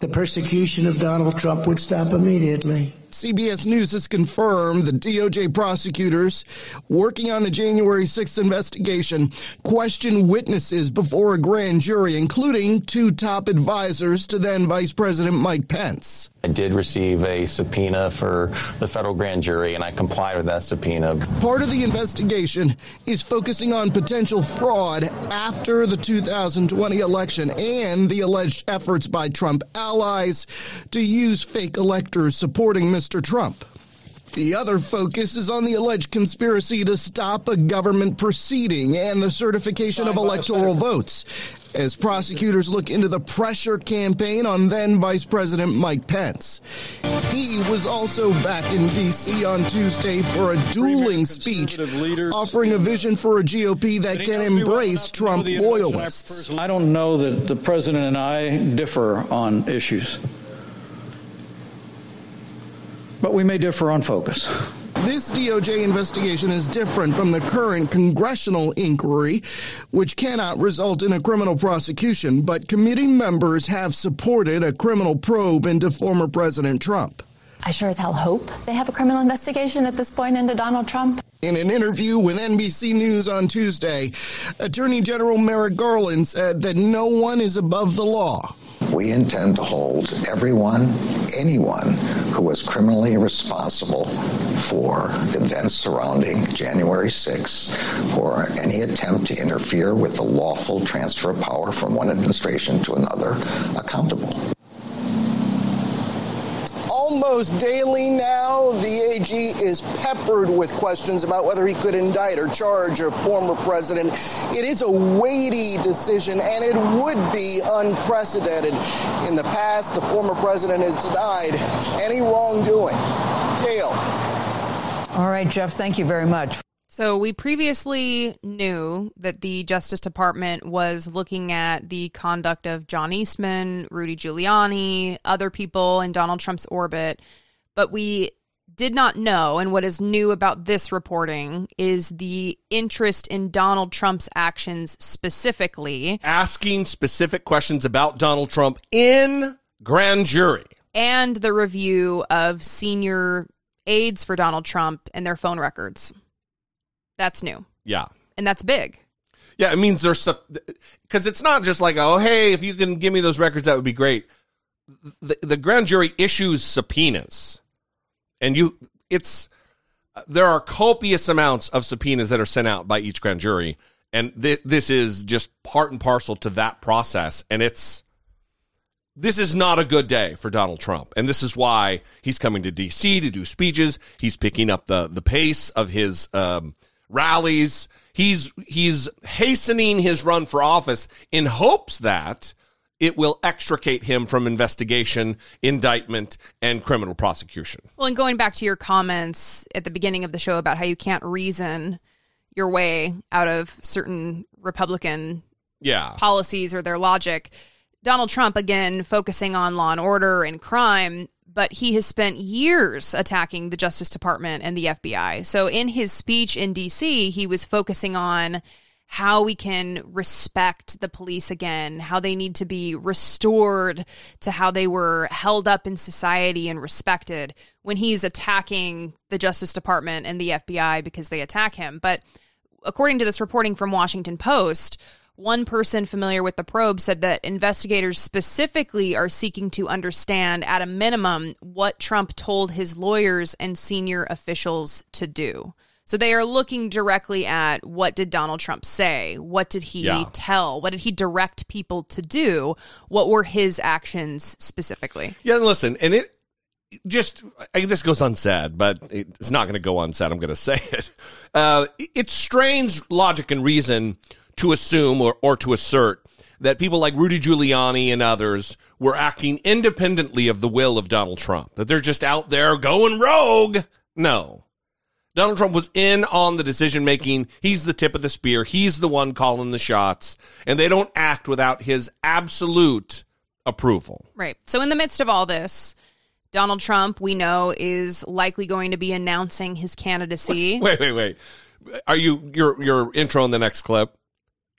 the persecution of Donald Trump would stop immediately. CBS News has confirmed the DOJ prosecutors working on the January 6th investigation questioned witnesses before a grand jury, including two top advisors to then Vice President Mike Pence. I did receive a subpoena for the federal grand jury, and I complied with that subpoena. Part of the investigation is focusing on potential fraud after the 2020 election and the alleged efforts by Trump allies to use fake electors supporting Mr. Trump. The other focus is on the alleged conspiracy to stop a government proceeding and the certification of electoral votes as prosecutors look into the pressure campaign on then Vice President Mike Pence. He was also back in D.C. on Tuesday for a dueling speech offering a vision for a GOP that can embrace Trump loyalists. I don't know that the president and I differ on issues, but we may differ on focus. This DOJ investigation is different from the current congressional inquiry, which cannot result in a criminal prosecution, but committee members have supported a criminal probe into former President Trump. I sure as hell hope they have a criminal investigation at this point into Donald Trump. In an interview with NBC News on Tuesday, Attorney General Merrick Garland said that no one is above the law. We intend to hold everyone, anyone who was criminally responsible for the events surrounding January 6 for any attempt to interfere with the lawful transfer of power from one administration to another accountable. Almost daily now, the AG is peppered with questions about whether he could indict or charge a former president. It is a weighty decision, and it would be unprecedented. In the past, the former president has denied any wrongdoing. Gayle. All right, Jeff, thank you very much. So, we previously knew that the Justice Department was looking at the conduct of John Eastman, Rudy Giuliani, other people in Donald Trump's orbit, but we did not know, and what is new about this reporting is the interest in Donald Trump's actions specifically. Asking specific questions about Donald Trump in grand jury. And the review of senior aides for Donald Trump and their phone records. That's new. Yeah. And that's big. Yeah, it means there's because it's not just like, oh, hey, if you can give me those records, that would be great. The, the grand jury issues subpoenas, and you, it's there are copious amounts of subpoenas that are sent out by each grand jury, and th- this is just part and parcel to that process, and it's this is not a good day for Donald Trump, and this is why he's coming to D.C. to do speeches. He's picking up the the pace of his um, rallies. He's he's hastening his run for office in hopes that it will extricate him from investigation, indictment, and criminal prosecution. Well, and going back to your comments at the beginning of the show about how you can't reason your way out of certain Republican yeah. policies or their logic. Donald Trump, again, focusing on law and order and crime, but he has spent years attacking the Justice Department and the FBI. So in his speech in DC, he was focusing on how we can respect the police again, how they need to be restored to how they were held up in society and respected when he's attacking the Justice Department and the FBI because they attack him. But according to this reporting from Washington Post, one person familiar with the probe said that investigators specifically are seeking to understand, at a minimum, what Trump told his lawyers and senior officials to do. So they are looking directly at what did Donald Trump say? What did he Yeah. tell? What did he direct people to do? What were his actions specifically? Yeah, and listen, and it just I, this goes unsaid, but it's not going to go unsaid. I'm going to say it. Uh, it strains logic and reason to assume or, or to assert that people like Rudy Giuliani and others were acting independently of the will of Donald Trump. That they're just out there going rogue. No. Donald Trump was in on the decision making. He's the tip of the spear. He's the one calling the shots, and they don't act without his absolute approval. Right. So, in the midst of all this, Donald Trump, we know, is likely going to be announcing his candidacy. Wait, wait, wait. Are you your your intro in the next clip?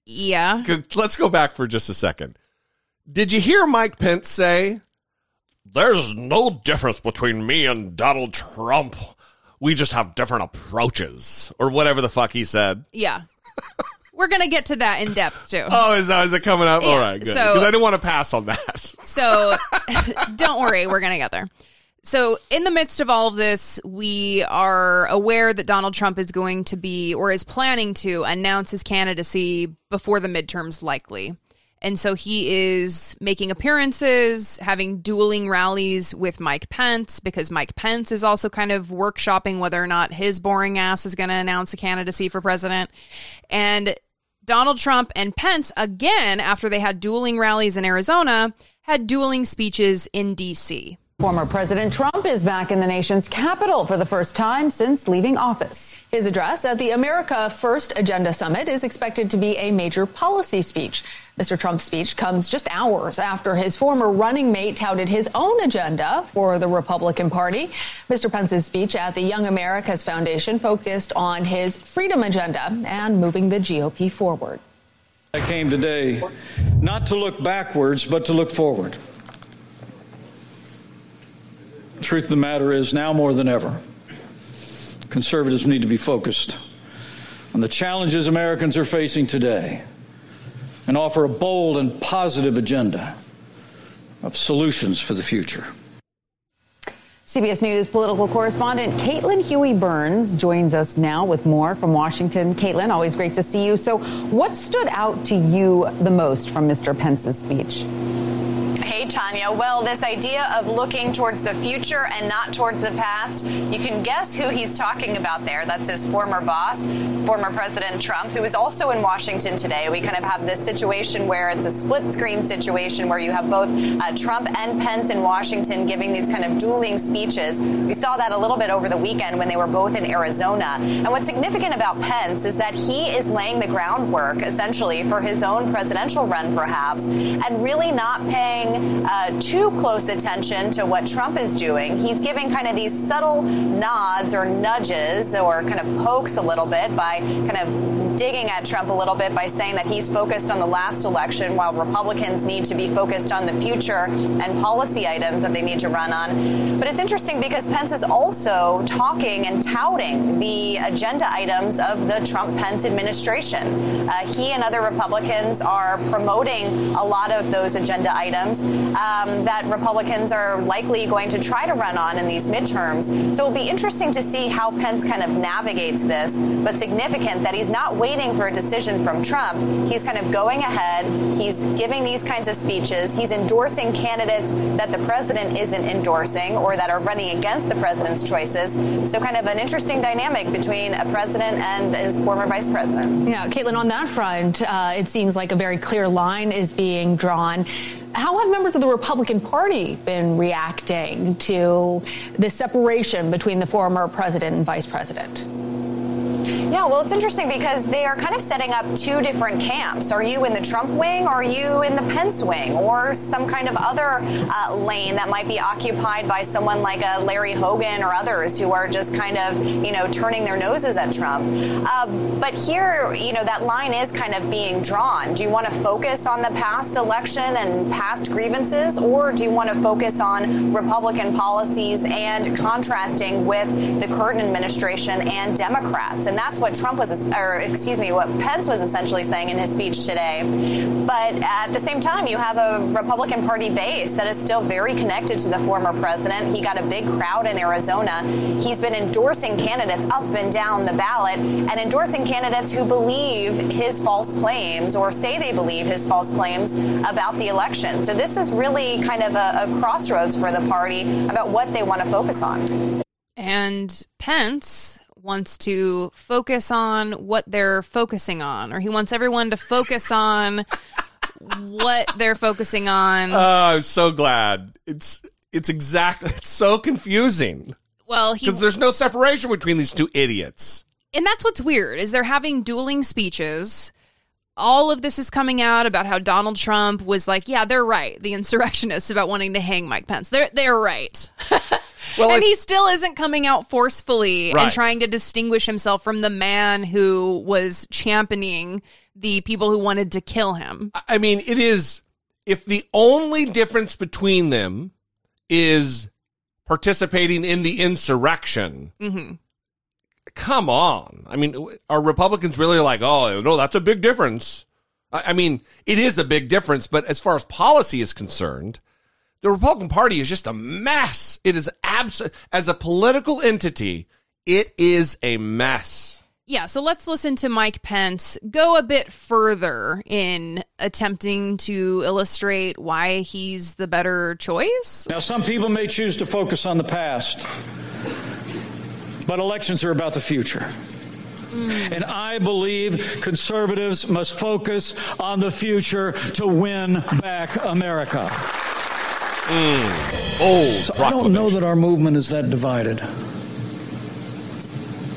Yeah. Let's go back for just a second. Did you hear Mike Pence say there's no difference between me and Donald Trump. We just have different approaches, or whatever the fuck he said. Yeah. We're going to get to that in depth too. Oh, is that is it coming up? Yeah, All right, good. so- Because I didn't want to pass on that. So don't worry, we're going to get there. So, in the midst of all of this, we are aware that Donald Trump is going to be, or is planning to, announce his candidacy before the midterms, likely. And so he is making appearances, having dueling rallies with Mike Pence, because Mike Pence is also kind of workshopping whether or not his boring ass is going to announce a candidacy for president. And Donald Trump and Pence, again, after they had dueling rallies in Arizona, had dueling speeches in D.C. Former President Trump is back in the nation's capital for the first time since leaving office. His address at the America First Agenda Summit is expected to be a major policy speech. Mr. Trump's speech comes just hours after his former running mate touted his own agenda for the Republican Party. Mr. Pence's speech at the Young Americas Foundation focused on his freedom agenda and moving the GOP forward. I came today not to look backwards, but to look forward. Truth of the matter is, now more than ever, conservatives need to be focused on the challenges Americans are facing today and offer a bold and positive agenda of solutions for the future. CBS News political correspondent Caitlin Huey Burns joins us now with more from Washington. Caitlin, always great to see you. So, what stood out to you the most from Mr. Pence's speech? Hey, Tanya. Well, this idea of looking towards the future and not towards the past, you can guess who he's talking about there. That's his former boss, former President Trump, who is also in Washington today. We kind of have this situation where it's a split screen situation where you have both uh, Trump and Pence in Washington giving these kind of dueling speeches. We saw that a little bit over the weekend when they were both in Arizona. And what's significant about Pence is that he is laying the groundwork essentially for his own presidential run, perhaps, and really not paying uh, too close attention to what Trump is doing. He's giving kind of these subtle nods or nudges or kind of pokes a little bit by kind of digging at Trump a little bit by saying that he's focused on the last election while Republicans need to be focused on the future and policy items that they need to run on. But it's interesting because Pence is also talking and touting the agenda items of the Trump Pence administration. Uh, he and other Republicans are promoting a lot of those agenda items um, that Republicans are likely going to try to run on in these midterms. So it'll be interesting to see how Pence kind of navigates this, but significant that he's not waiting for a decision from Trump. He's kind of going ahead. He's giving these kinds of speeches. He's endorsing candidates that the president isn't endorsing or that are running against the president's choices. So kind of an interesting dynamic between a president and his former vice president. Yeah, Caitlin, on that front, uh, it seems like a very clear line is being drawn. How have members of the Republican Party been reacting to the separation between the former president and vice president? Yeah, well, it's interesting because they are kind of setting up two different camps. Are you in the Trump wing or are you in the Pence wing or some kind of other uh, lane that might be occupied by someone like a Larry Hogan or others who are just kind of, you know, turning their noses at Trump? Uh, but here, you know, that line is kind of being drawn. Do you want to focus on the past election and past grievances or do you want to focus on Republican policies and contrasting with the current administration and Democrats? And that's what Trump was, or excuse me, what Pence was essentially saying in his speech today. But at the same time, you have a Republican Party base that is still very connected to the former president. He got a big crowd in Arizona. He's been endorsing candidates up and down the ballot and endorsing candidates who believe his false claims or say they believe his false claims about the election. So this is really kind of a, a crossroads for the party about what they want to focus on. And Pence wants to focus on what they're focusing on, or he wants everyone to focus on what they're focusing on. Oh, I'm so glad. It's it's exactly it's so confusing. Well, Because there's no separation between these two idiots. and that's what's weird is they're having dueling speeches. All of this is coming out about how Donald Trump was like, yeah, they're right. The insurrectionists about wanting to hang Mike Pence. They're they're right. Well, and he still isn't coming out forcefully Right. and trying to distinguish himself from the man who was championing the people who wanted to kill him. I mean, it is if the only difference between them is participating in the insurrection. Mm-hmm. Come on. I mean, are Republicans really like, oh, no, that's a big difference? I I mean, it is a big difference, but as far as policy is concerned, the Republican Party is just a mess. It is abs- as a political entity, it is a mess. Yeah, so let's listen to Mike Pence go a bit further in attempting to illustrate why he's the better choice. Now, some people may choose to focus on the past, but elections are about the future. Mm. And I believe conservatives must focus on the future to win back America. Oh, So I don't know that our movement is that divided.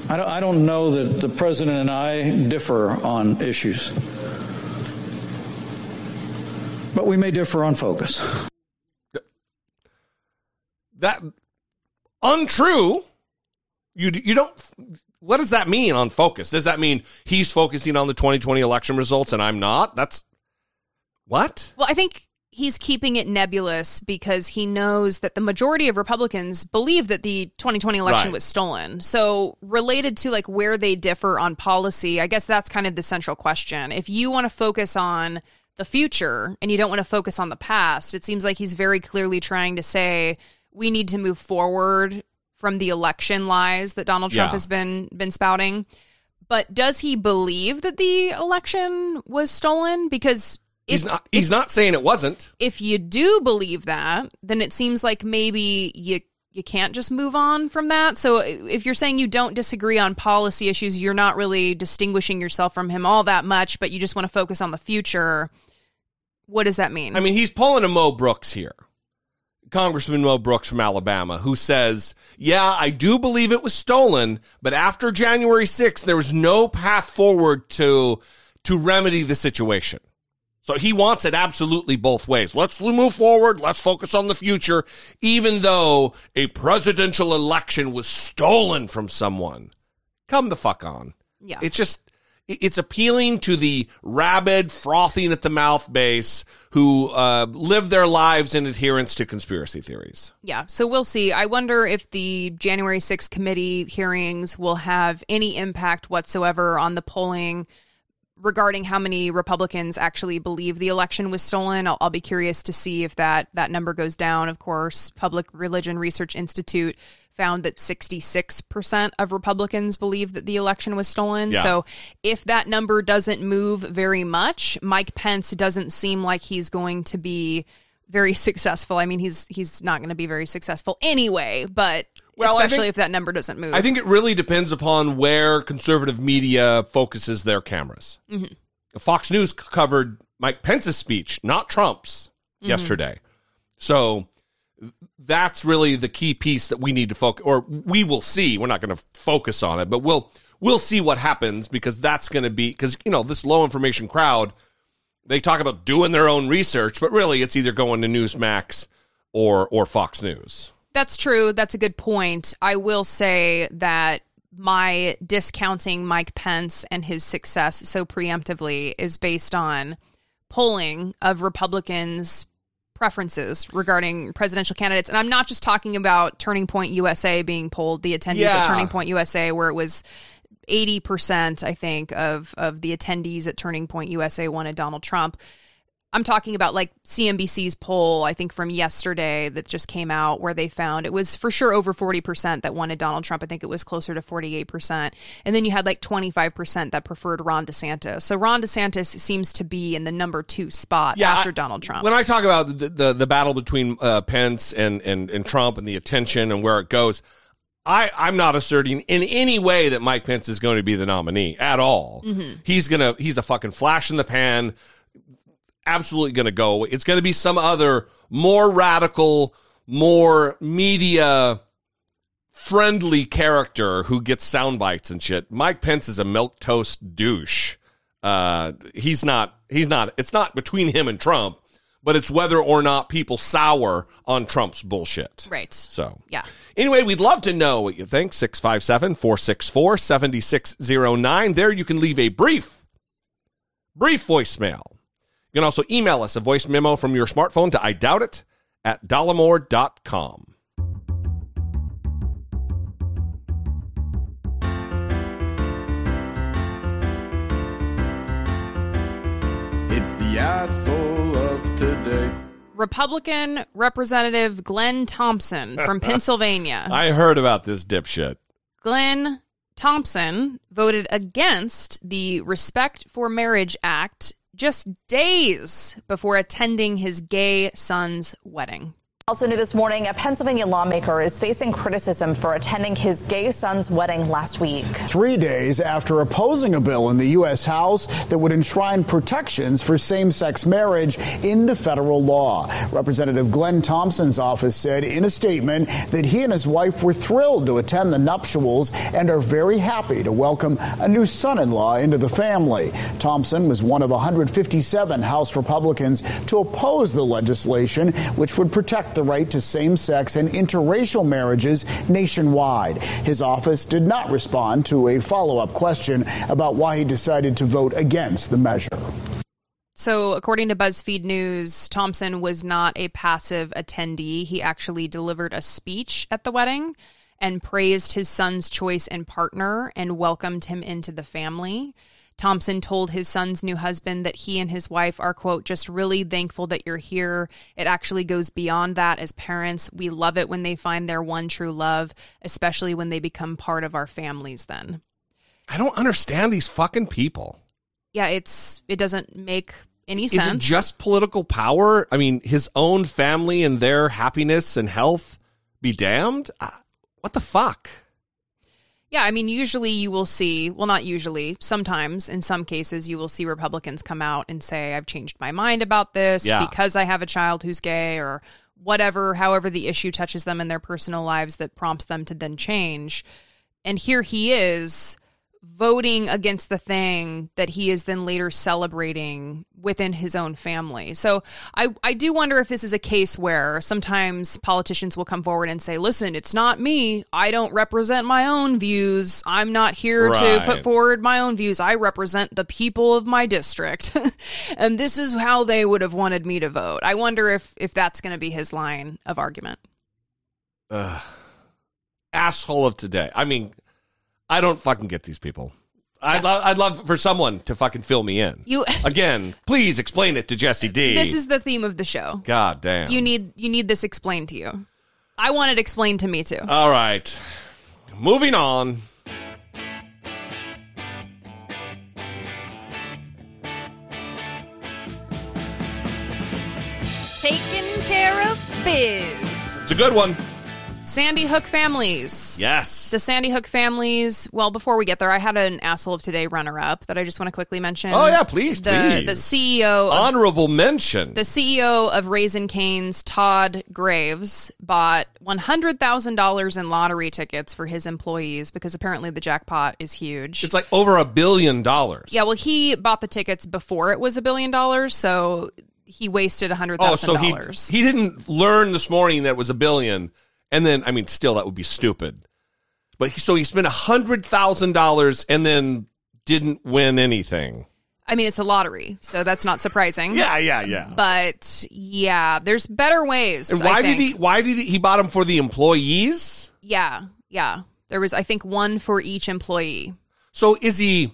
I don't, I don't know that the president and I differ on issues. But we may differ on focus. That untrue. You you don't. What does that mean on focus? Does that mean he's focusing on the 2020 election results and I'm not? That's what? Well, I think he's keeping it nebulous because he knows that the majority of Republicans believe that the 2020 election Right. was stolen. So, related to like where they differ on policy, I guess that's kind of the central question. If you want to focus on the future and you don't want to focus on the past, it seems like he's very clearly trying to say we need to move forward from the election lies that Donald Trump Yeah. has been been spouting. But does he believe that the election was stolen? Because He's not. He's not saying it wasn't. if you do believe that, then it seems like maybe you you can't just move on from that. So if you're saying you don't disagree on policy issues, you're not really distinguishing yourself from him all that much, but you just want to focus on the future. What does that mean? I mean, he's pulling a Mo Brooks here. Congressman Mo Brooks from Alabama, who says, Yeah, I do believe it was stolen, but after January 6th, there was no path forward to, to remedy the situation. So he wants it absolutely both ways. Let's move forward. Let's focus on the future, even though a presidential election was stolen from someone. Come the fuck on. Yeah. It's just, it's appealing to the rabid, frothing at the mouth base who uh, live their lives in adherence to conspiracy theories. Yeah, so we'll see. I wonder if the January 6th committee hearings will have any impact whatsoever on the polling regarding how many Republicans actually believe the election was stolen. I'll, I'll be curious to see if that that number goes down. Of course, Public Religion Research Institute found that 66% of Republicans believe that the election was stolen. Yeah. So if that number doesn't move very much, Mike Pence doesn't seem like he's going to be very successful. I mean, he's he's not going to be very successful anyway, but Well, especially think- if that number doesn't move. I think it really depends upon where conservative media focuses their cameras. Mhm. Fox News covered Mike Pence's speech, not Trump's, Mhm. yesterday. So that's really the key piece that we need to focus, or we will see. We're not going to focus on it, but we'll we'll see what happens because that's going to be because you know this low information crowd. They talk about doing their own research, but really it's either going to Newsmax or or Fox News. That's true. That's a good point. I will say that my discounting Mike Pence and his success so preemptively is based on polling of Republicans' preferences regarding presidential candidates. And I'm not just talking about Turning Point USA being polled, the attendees Yeah. at Turning Point USA, where it was 80%, I think, of, of the attendees at Turning Point USA wanted Donald Trump. I'm talking about like CNBC's poll, I think from yesterday that just came out, where they found it was for sure over 40% that wanted Donald Trump. I think it was closer to 48%. And then you had like 25% that preferred Ron DeSantis. So Ron DeSantis seems to be in the number two spot after I- Donald Trump. When I talk about the the, the battle between uh, Pence and, and and Trump and the attention and where it goes, I I'm not asserting in any way that Mike Pence is going to be the nominee at all. Mhm. He's gonna he's a fucking flash in the pan. Absolutely gonna go. It's gonna be some other more radical, more media friendly character who gets sound bites and shit. Mike Pence is a milk toast douche. Uh, he's not. He's not. It's not between him and Trump, but it's whether or not people sour on Trump's bullshit. Right. So Yeah. Anyway, we'd love to know what you think. 657 464 7609. There you can leave a brief, brief voicemail. You can also email us a voice memo from your smartphone to I doubt it at dollemore.com. It's the asshole of today. Republican Representative Glenn Thompson from Pennsylvania. I heard about this dipshit. Glenn Thompson voted against the Respect for Marriage Act just days before attending his gay son's wedding. Also new this morning, a Pennsylvania lawmaker is facing criticism for attending his gay son's wedding last week. Three days after opposing a bill in the U.S. House that would enshrine protections for same sex marriage into federal law. Representative Glenn Thompson's office said in a statement that he and his wife were thrilled to attend the nuptials and are very happy to welcome a new son in law into the family. Thompson was one of 157 House Republicans to oppose the legislation, which would protect the right to same sex and interracial marriages nationwide. His office did not respond to a follow up question about why he decided to vote against the measure. So, according to BuzzFeed News, Thompson was not a passive attendee. He actually delivered a speech at the wedding and praised his son's choice and partner and welcomed him into the family. Thompson told his son's new husband that he and his wife are, quote, just really thankful that you're here. It actually goes beyond that as parents. We love it when they find their one true love, especially when they become part of our families then. I don't understand these fucking people. Yeah, it's it doesn't make any Is sense. it just political power? I mean, his own family and their happiness and health be damned? Uh, What the fuck? Yeah, I mean, usually you will see, well, not usually, sometimes in some cases, you will see Republicans come out and say, I've changed my mind about this Yeah. because I have a child who's gay or whatever, however the issue touches them in their personal lives that prompts them to then change. And here he is voting against the thing that he is then later celebrating within his own family. So I, I do wonder if this is a case where sometimes politicians will come forward and say, listen, it's not me. I don't represent my own views. I'm not here to put forward my own views. I represent the people of my district. and this is how they would have wanted me to vote. I wonder if if that's going to be his line of argument. Ugh. Asshole of today. I mean, I don't fucking get these people. I'd, lo- I'd love for someone to fucking fill me in. You Again, please explain it to Jesse D. This is the theme of the show. God damn. You need you need this explained to you. I want it explained to me too. All right. Moving on. Taking care of biz. It's a good one. Sandy Hook families. Yes. The Sandy Hook families. Well, before we get there, I had an asshole of today runner up that I just want to quickly mention. Oh, yeah, please, the, please. The CEO of Honorable mention. The CEO of Raising Cane's, Todd Graves, bought $100,000 in lottery tickets for his employees because apparently the jackpot is huge. It's like over a billion dollars. yeah, well, he bought the tickets before it was a billion dollars, so he wasted $100,000. Oh, so he he didn't learn this morning that it was a billion, and then I mean, still that would be stupid. But he, so he spent a hundred thousand dollars and then didn't win anything. I mean, it's a lottery, so that's not surprising. Yeah, yeah, yeah. But yeah, there's better ways. And why did he? Why did he? He bought them for the employees. Yeah, yeah. There was, I think, one for each employee. So is he?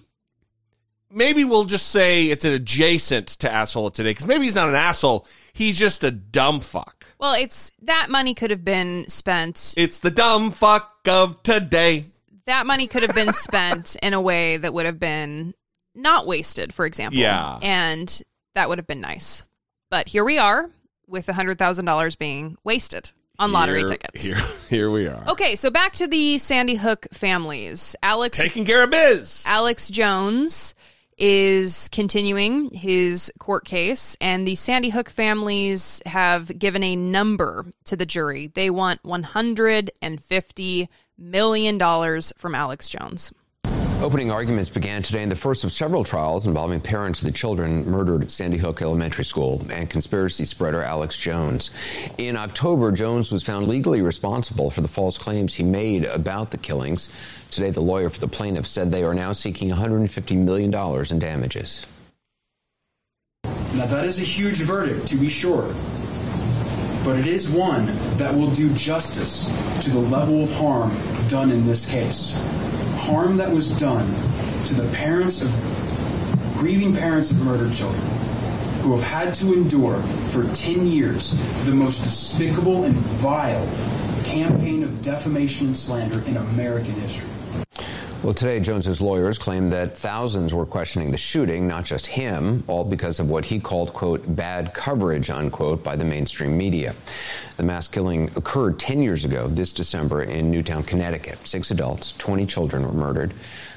Maybe we'll just say it's an adjacent to asshole today because maybe he's not an asshole. He's just a dumb fuck. Well, it's that money could have been spent. It's the dumb fuck of today. That money could have been spent in a way that would have been not wasted, for example. Yeah. And that would have been nice. But here we are with $100,000 being wasted on lottery Here- tickets. Here, here we are. Okay, so back to the Sandy Hook families. Alex Taking care of biz. Alex Jones is continuing his court case, and the Sandy Hook families have given a number to the jury. They want $150 million from Alex Jones. Opening arguments began today in the first of several trials involving parents of the children murdered at Sandy Hook Elementary School and conspiracy spreader Alex Jones. In October, Jones was found legally responsible for the false claims he made about the killings. Today, the lawyer for the plaintiff said they are now seeking $150 million in damages. Now, that is a huge verdict, to be sure. but it is one that will do justice to the level of harm done in this case. Harm that was done to the parents of grieving parents of murdered children who have had to endure for 10 years the most despicable and vile campaign of defamation and slander in American history. Well, today, Jones's lawyers claim that thousands were questioning the shooting, not just him, all because of what he called, quote, bad coverage, unquote, by the mainstream media. The mass killing occurred 10 years ago this December in Newtown, Connecticut. Six adults, 20 children were murdered.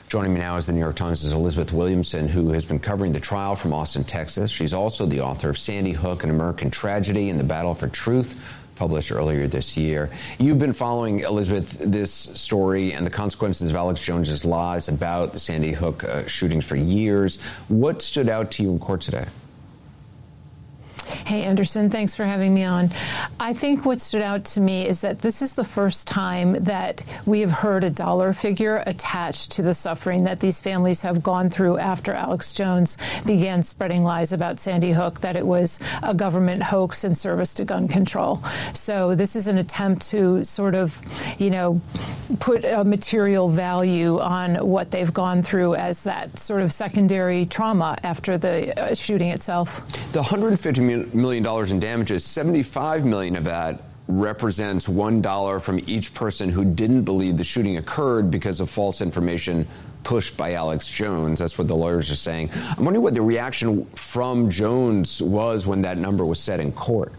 Joining me now is the New York Times' Elizabeth Williamson, who has been covering the trial from Austin, Texas. She's also the author of Sandy Hook, an American Tragedy and the Battle for Truth published earlier this year. You've been following, Elizabeth, this story and the consequences of Alex Jones's lies about the Sandy Hook uh, shootings for years. What stood out to you in court today? Hey, Anderson, thanks for having me on. I think what stood out to me is that this is the first time that we have heard a dollar figure attached to the suffering that these families have gone through after Alex Jones began spreading lies about Sandy Hook, that it was a government hoax in service to gun control. So this is an attempt to sort of, you know, put a material value on what they've gone through as that sort of secondary trauma after the uh, shooting itself. The 150 million dollars in damages, 75 million of that represents one dollar from each person who didn't believe the shooting occurred because of false information pushed by Alex Jones. That's what the lawyers are saying. I'm wondering what the reaction from Jones was when that number was set in court.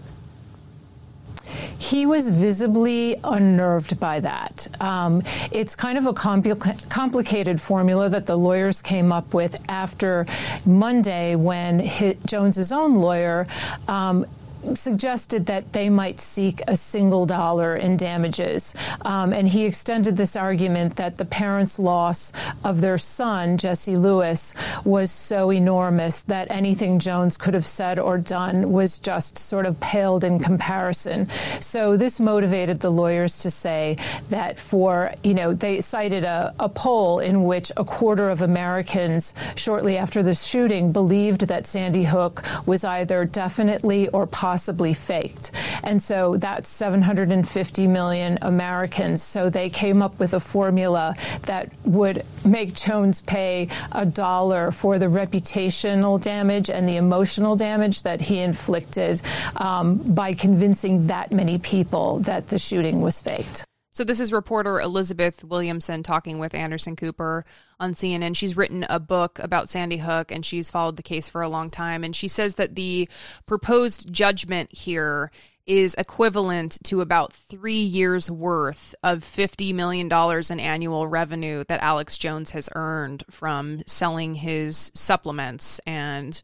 He was visibly unnerved by that. Um, it's kind of a compl- complicated formula that the lawyers came up with after Monday when his, Jones's own lawyer um, suggested that they might seek a single dollar in damages. Um, and he extended this argument that the parents' loss of their son, Jesse Lewis, was so enormous that anything Jones could have said or done was just sort of paled in comparison. So this motivated the lawyers to say that for, you know, they cited a, a poll in which a quarter of Americans shortly after the shooting believed that Sandy Hook was either definitely or possibly possibly faked. And so that's 750 million Americans. So they came up with a formula that would make Jones pay a dollar for the reputational damage and the emotional damage that he inflicted um, by convincing that many people that the shooting was faked. So this is reporter Elizabeth Williamson talking with Anderson Cooper on CNN. She's written a book about Sandy Hook and she's followed the case for a long time. And she says that the proposed judgment here is equivalent to about three years worth of $50 million in annual revenue that Alex Jones has earned from selling his supplements and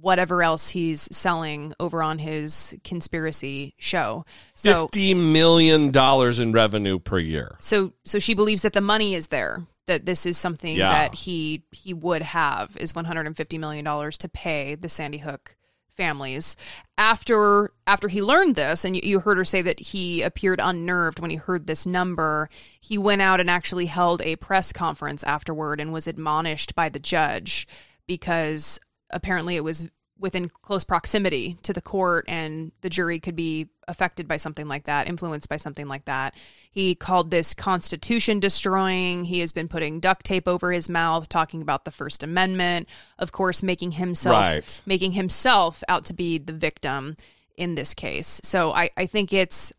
whatever else he's selling over on his conspiracy show. So fifty million dollars in revenue per year. So so she believes that the money is there. That this is something Yeah. that he he would have is one hundred and fifty million dollars to pay the Sandy Hook families after after he learned this and you, you heard her say that he appeared unnerved when he heard this number he went out and actually held a press conference afterward and was admonished by the judge because apparently it was within close proximity to the court and the jury could be affected by something like that influenced by something like that he called this constitution destroying he has been putting duct tape over his mouth talking about the first amendment of course making himself Right. making himself out to be the victim in this case so i, I think it's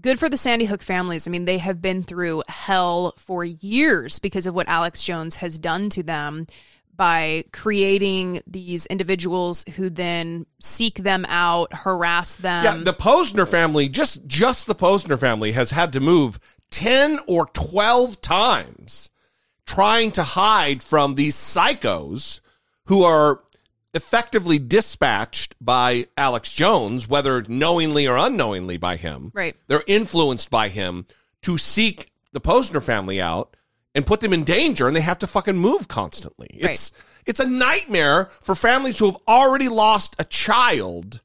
good for the Sandy Hook families. I mean, they have been through hell for years because of what Alex Jones has done to them by creating these individuals who then seek them out, harass them. Yeah, the Pozner family, just just the Pozner family has had to move 10 or 12 times trying to hide from these psychos who are effectively dispatched by Alex Jones, whether knowingly or unknowingly by him. Right. They're influenced by him to seek the Pozner family out and put them in danger and they have to fucking move constantly. It's it's a nightmare for families who have already lost a child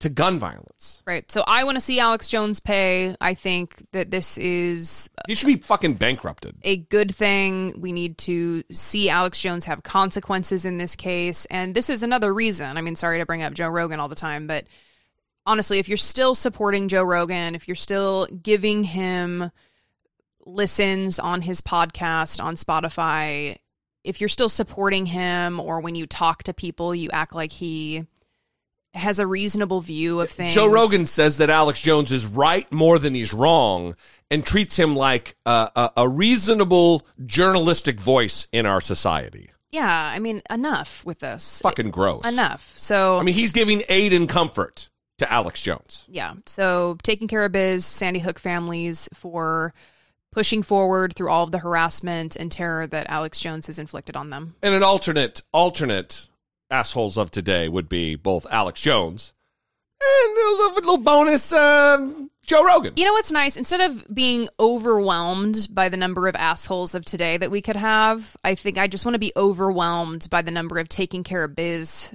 to gun violence. Right. So I want to see Alex Jones pay. I think that this is He should be fucking bankrupted. a good thing. We need to see Alex Jones have consequences in this case. And this is another reason. I mean, sorry to bring up Joe Rogan all the time, but honestly, if you're still supporting Joe Rogan, if you're still giving him listens on his podcast on Spotify, if you're still supporting him or when you talk to people, you act like he has a reasonable view of things. Joe Rogan says that Alex Jones is right more than he's wrong and treats him like a, a, a reasonable journalistic voice in our society. Yeah, I mean, enough with this. Fucking gross. Enough. So I mean, he's giving aid and comfort to Alex Jones. Yeah. So taking care of Biz, Sandy Hook families for pushing forward through all of the harassment and terror that Alex Jones has inflicted on them. And an alternate alternate assholes of today would be both Alex Jones and a little, little bonus uh, Joe Rogan. You know what's nice? Instead of being overwhelmed by the number of assholes of today that we could have, I think I just want to be overwhelmed by the number of taking care of biz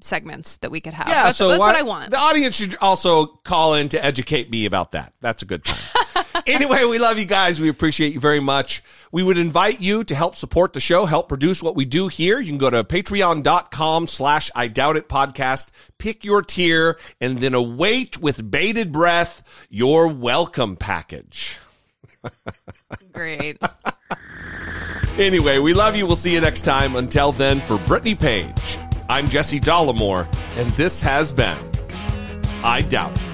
segments that we could have. Yeah, that's, so that's why- what I want. The audience should also call in to educate me about that. That's a good time. anyway, we love you guys. We appreciate you very much. We would invite you to help support the show, help produce what we do here. You can go to patreon.com slash I doubt it podcast, pick your tier, and then await with bated breath your welcome package. Great. Anyway, we love you. We'll see you next time. Until then, for Brittany Page, I'm Jesse Dollemore, and this has been I Doubt It.